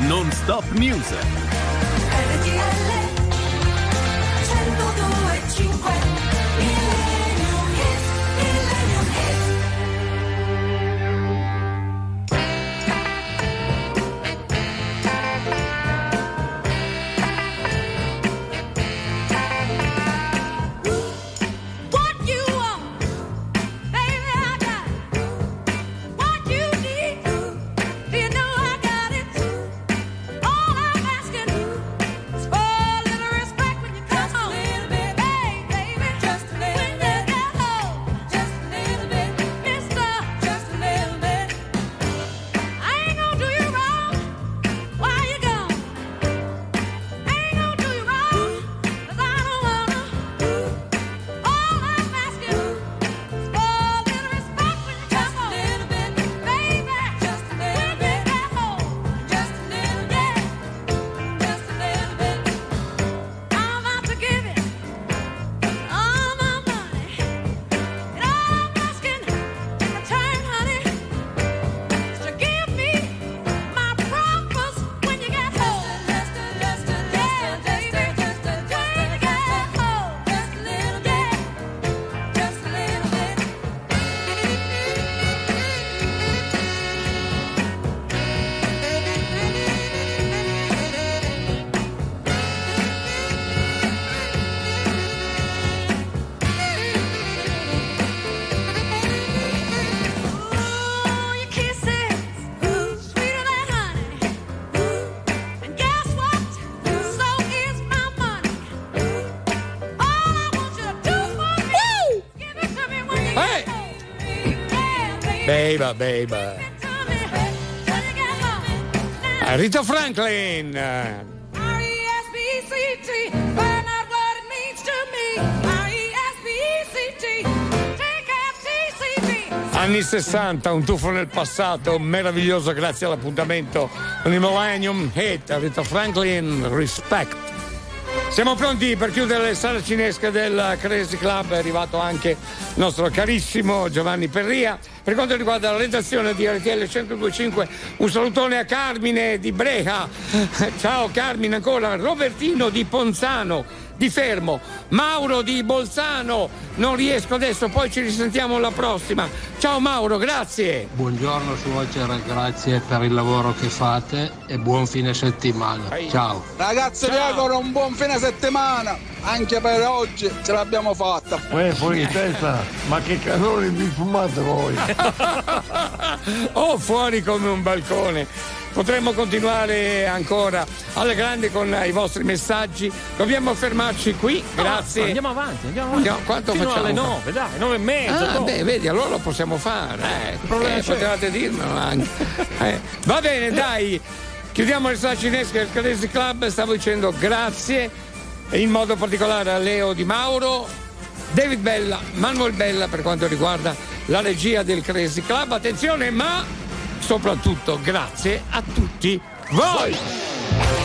Poco non to me. R-E-S-P-E-C-T, T-C-A-T-C-T. Anni 60, un tuffo nel passato, meraviglioso grazie all'appuntamento con il Millennium Hit, Rita Franklin, Respect. Siamo pronti per chiudere le sale cinesche del Crazy Club, è arrivato anche il nostro carissimo Giovanni Perria. Per quanto riguarda la redazione di RTL 1025, un salutone a Carmine di Breja, ciao Carmine ancora, Robertino di Ponzano, di Fermo, Mauro di Bolzano, non riesco adesso, poi ci risentiamo alla prossima. Ciao Mauro, grazie. Buongiorno suocera, grazie per il lavoro che fate e buon fine settimana. Ciao. Ragazzi vi auguro un buon fine settimana, anche per oggi ce l'abbiamo fatta. Uè, fuori di testa, ma che calore vi fumate voi? oh, fuori come un balcone. Potremmo continuare ancora alla grande con i vostri messaggi. Dobbiamo fermarci qui, grazie. No, andiamo avanti, andiamo avanti. Andiamo- quanto Fino facciamo? alle 9, dai, 9 e mezza. Ah, beh, vedi, allora lo possiamo fare. Eh, problema eh, c'è? potevate dirmelo anche. Eh, Va bene, dai. Chiudiamo le sala cinesche del Crazy Club. Stavo dicendo grazie, in modo particolare a Leo Di Mauro, David Bella, Manuel Bella per quanto riguarda la regia del Crazy Club. Attenzione, ma soprattutto grazie a tutti voi.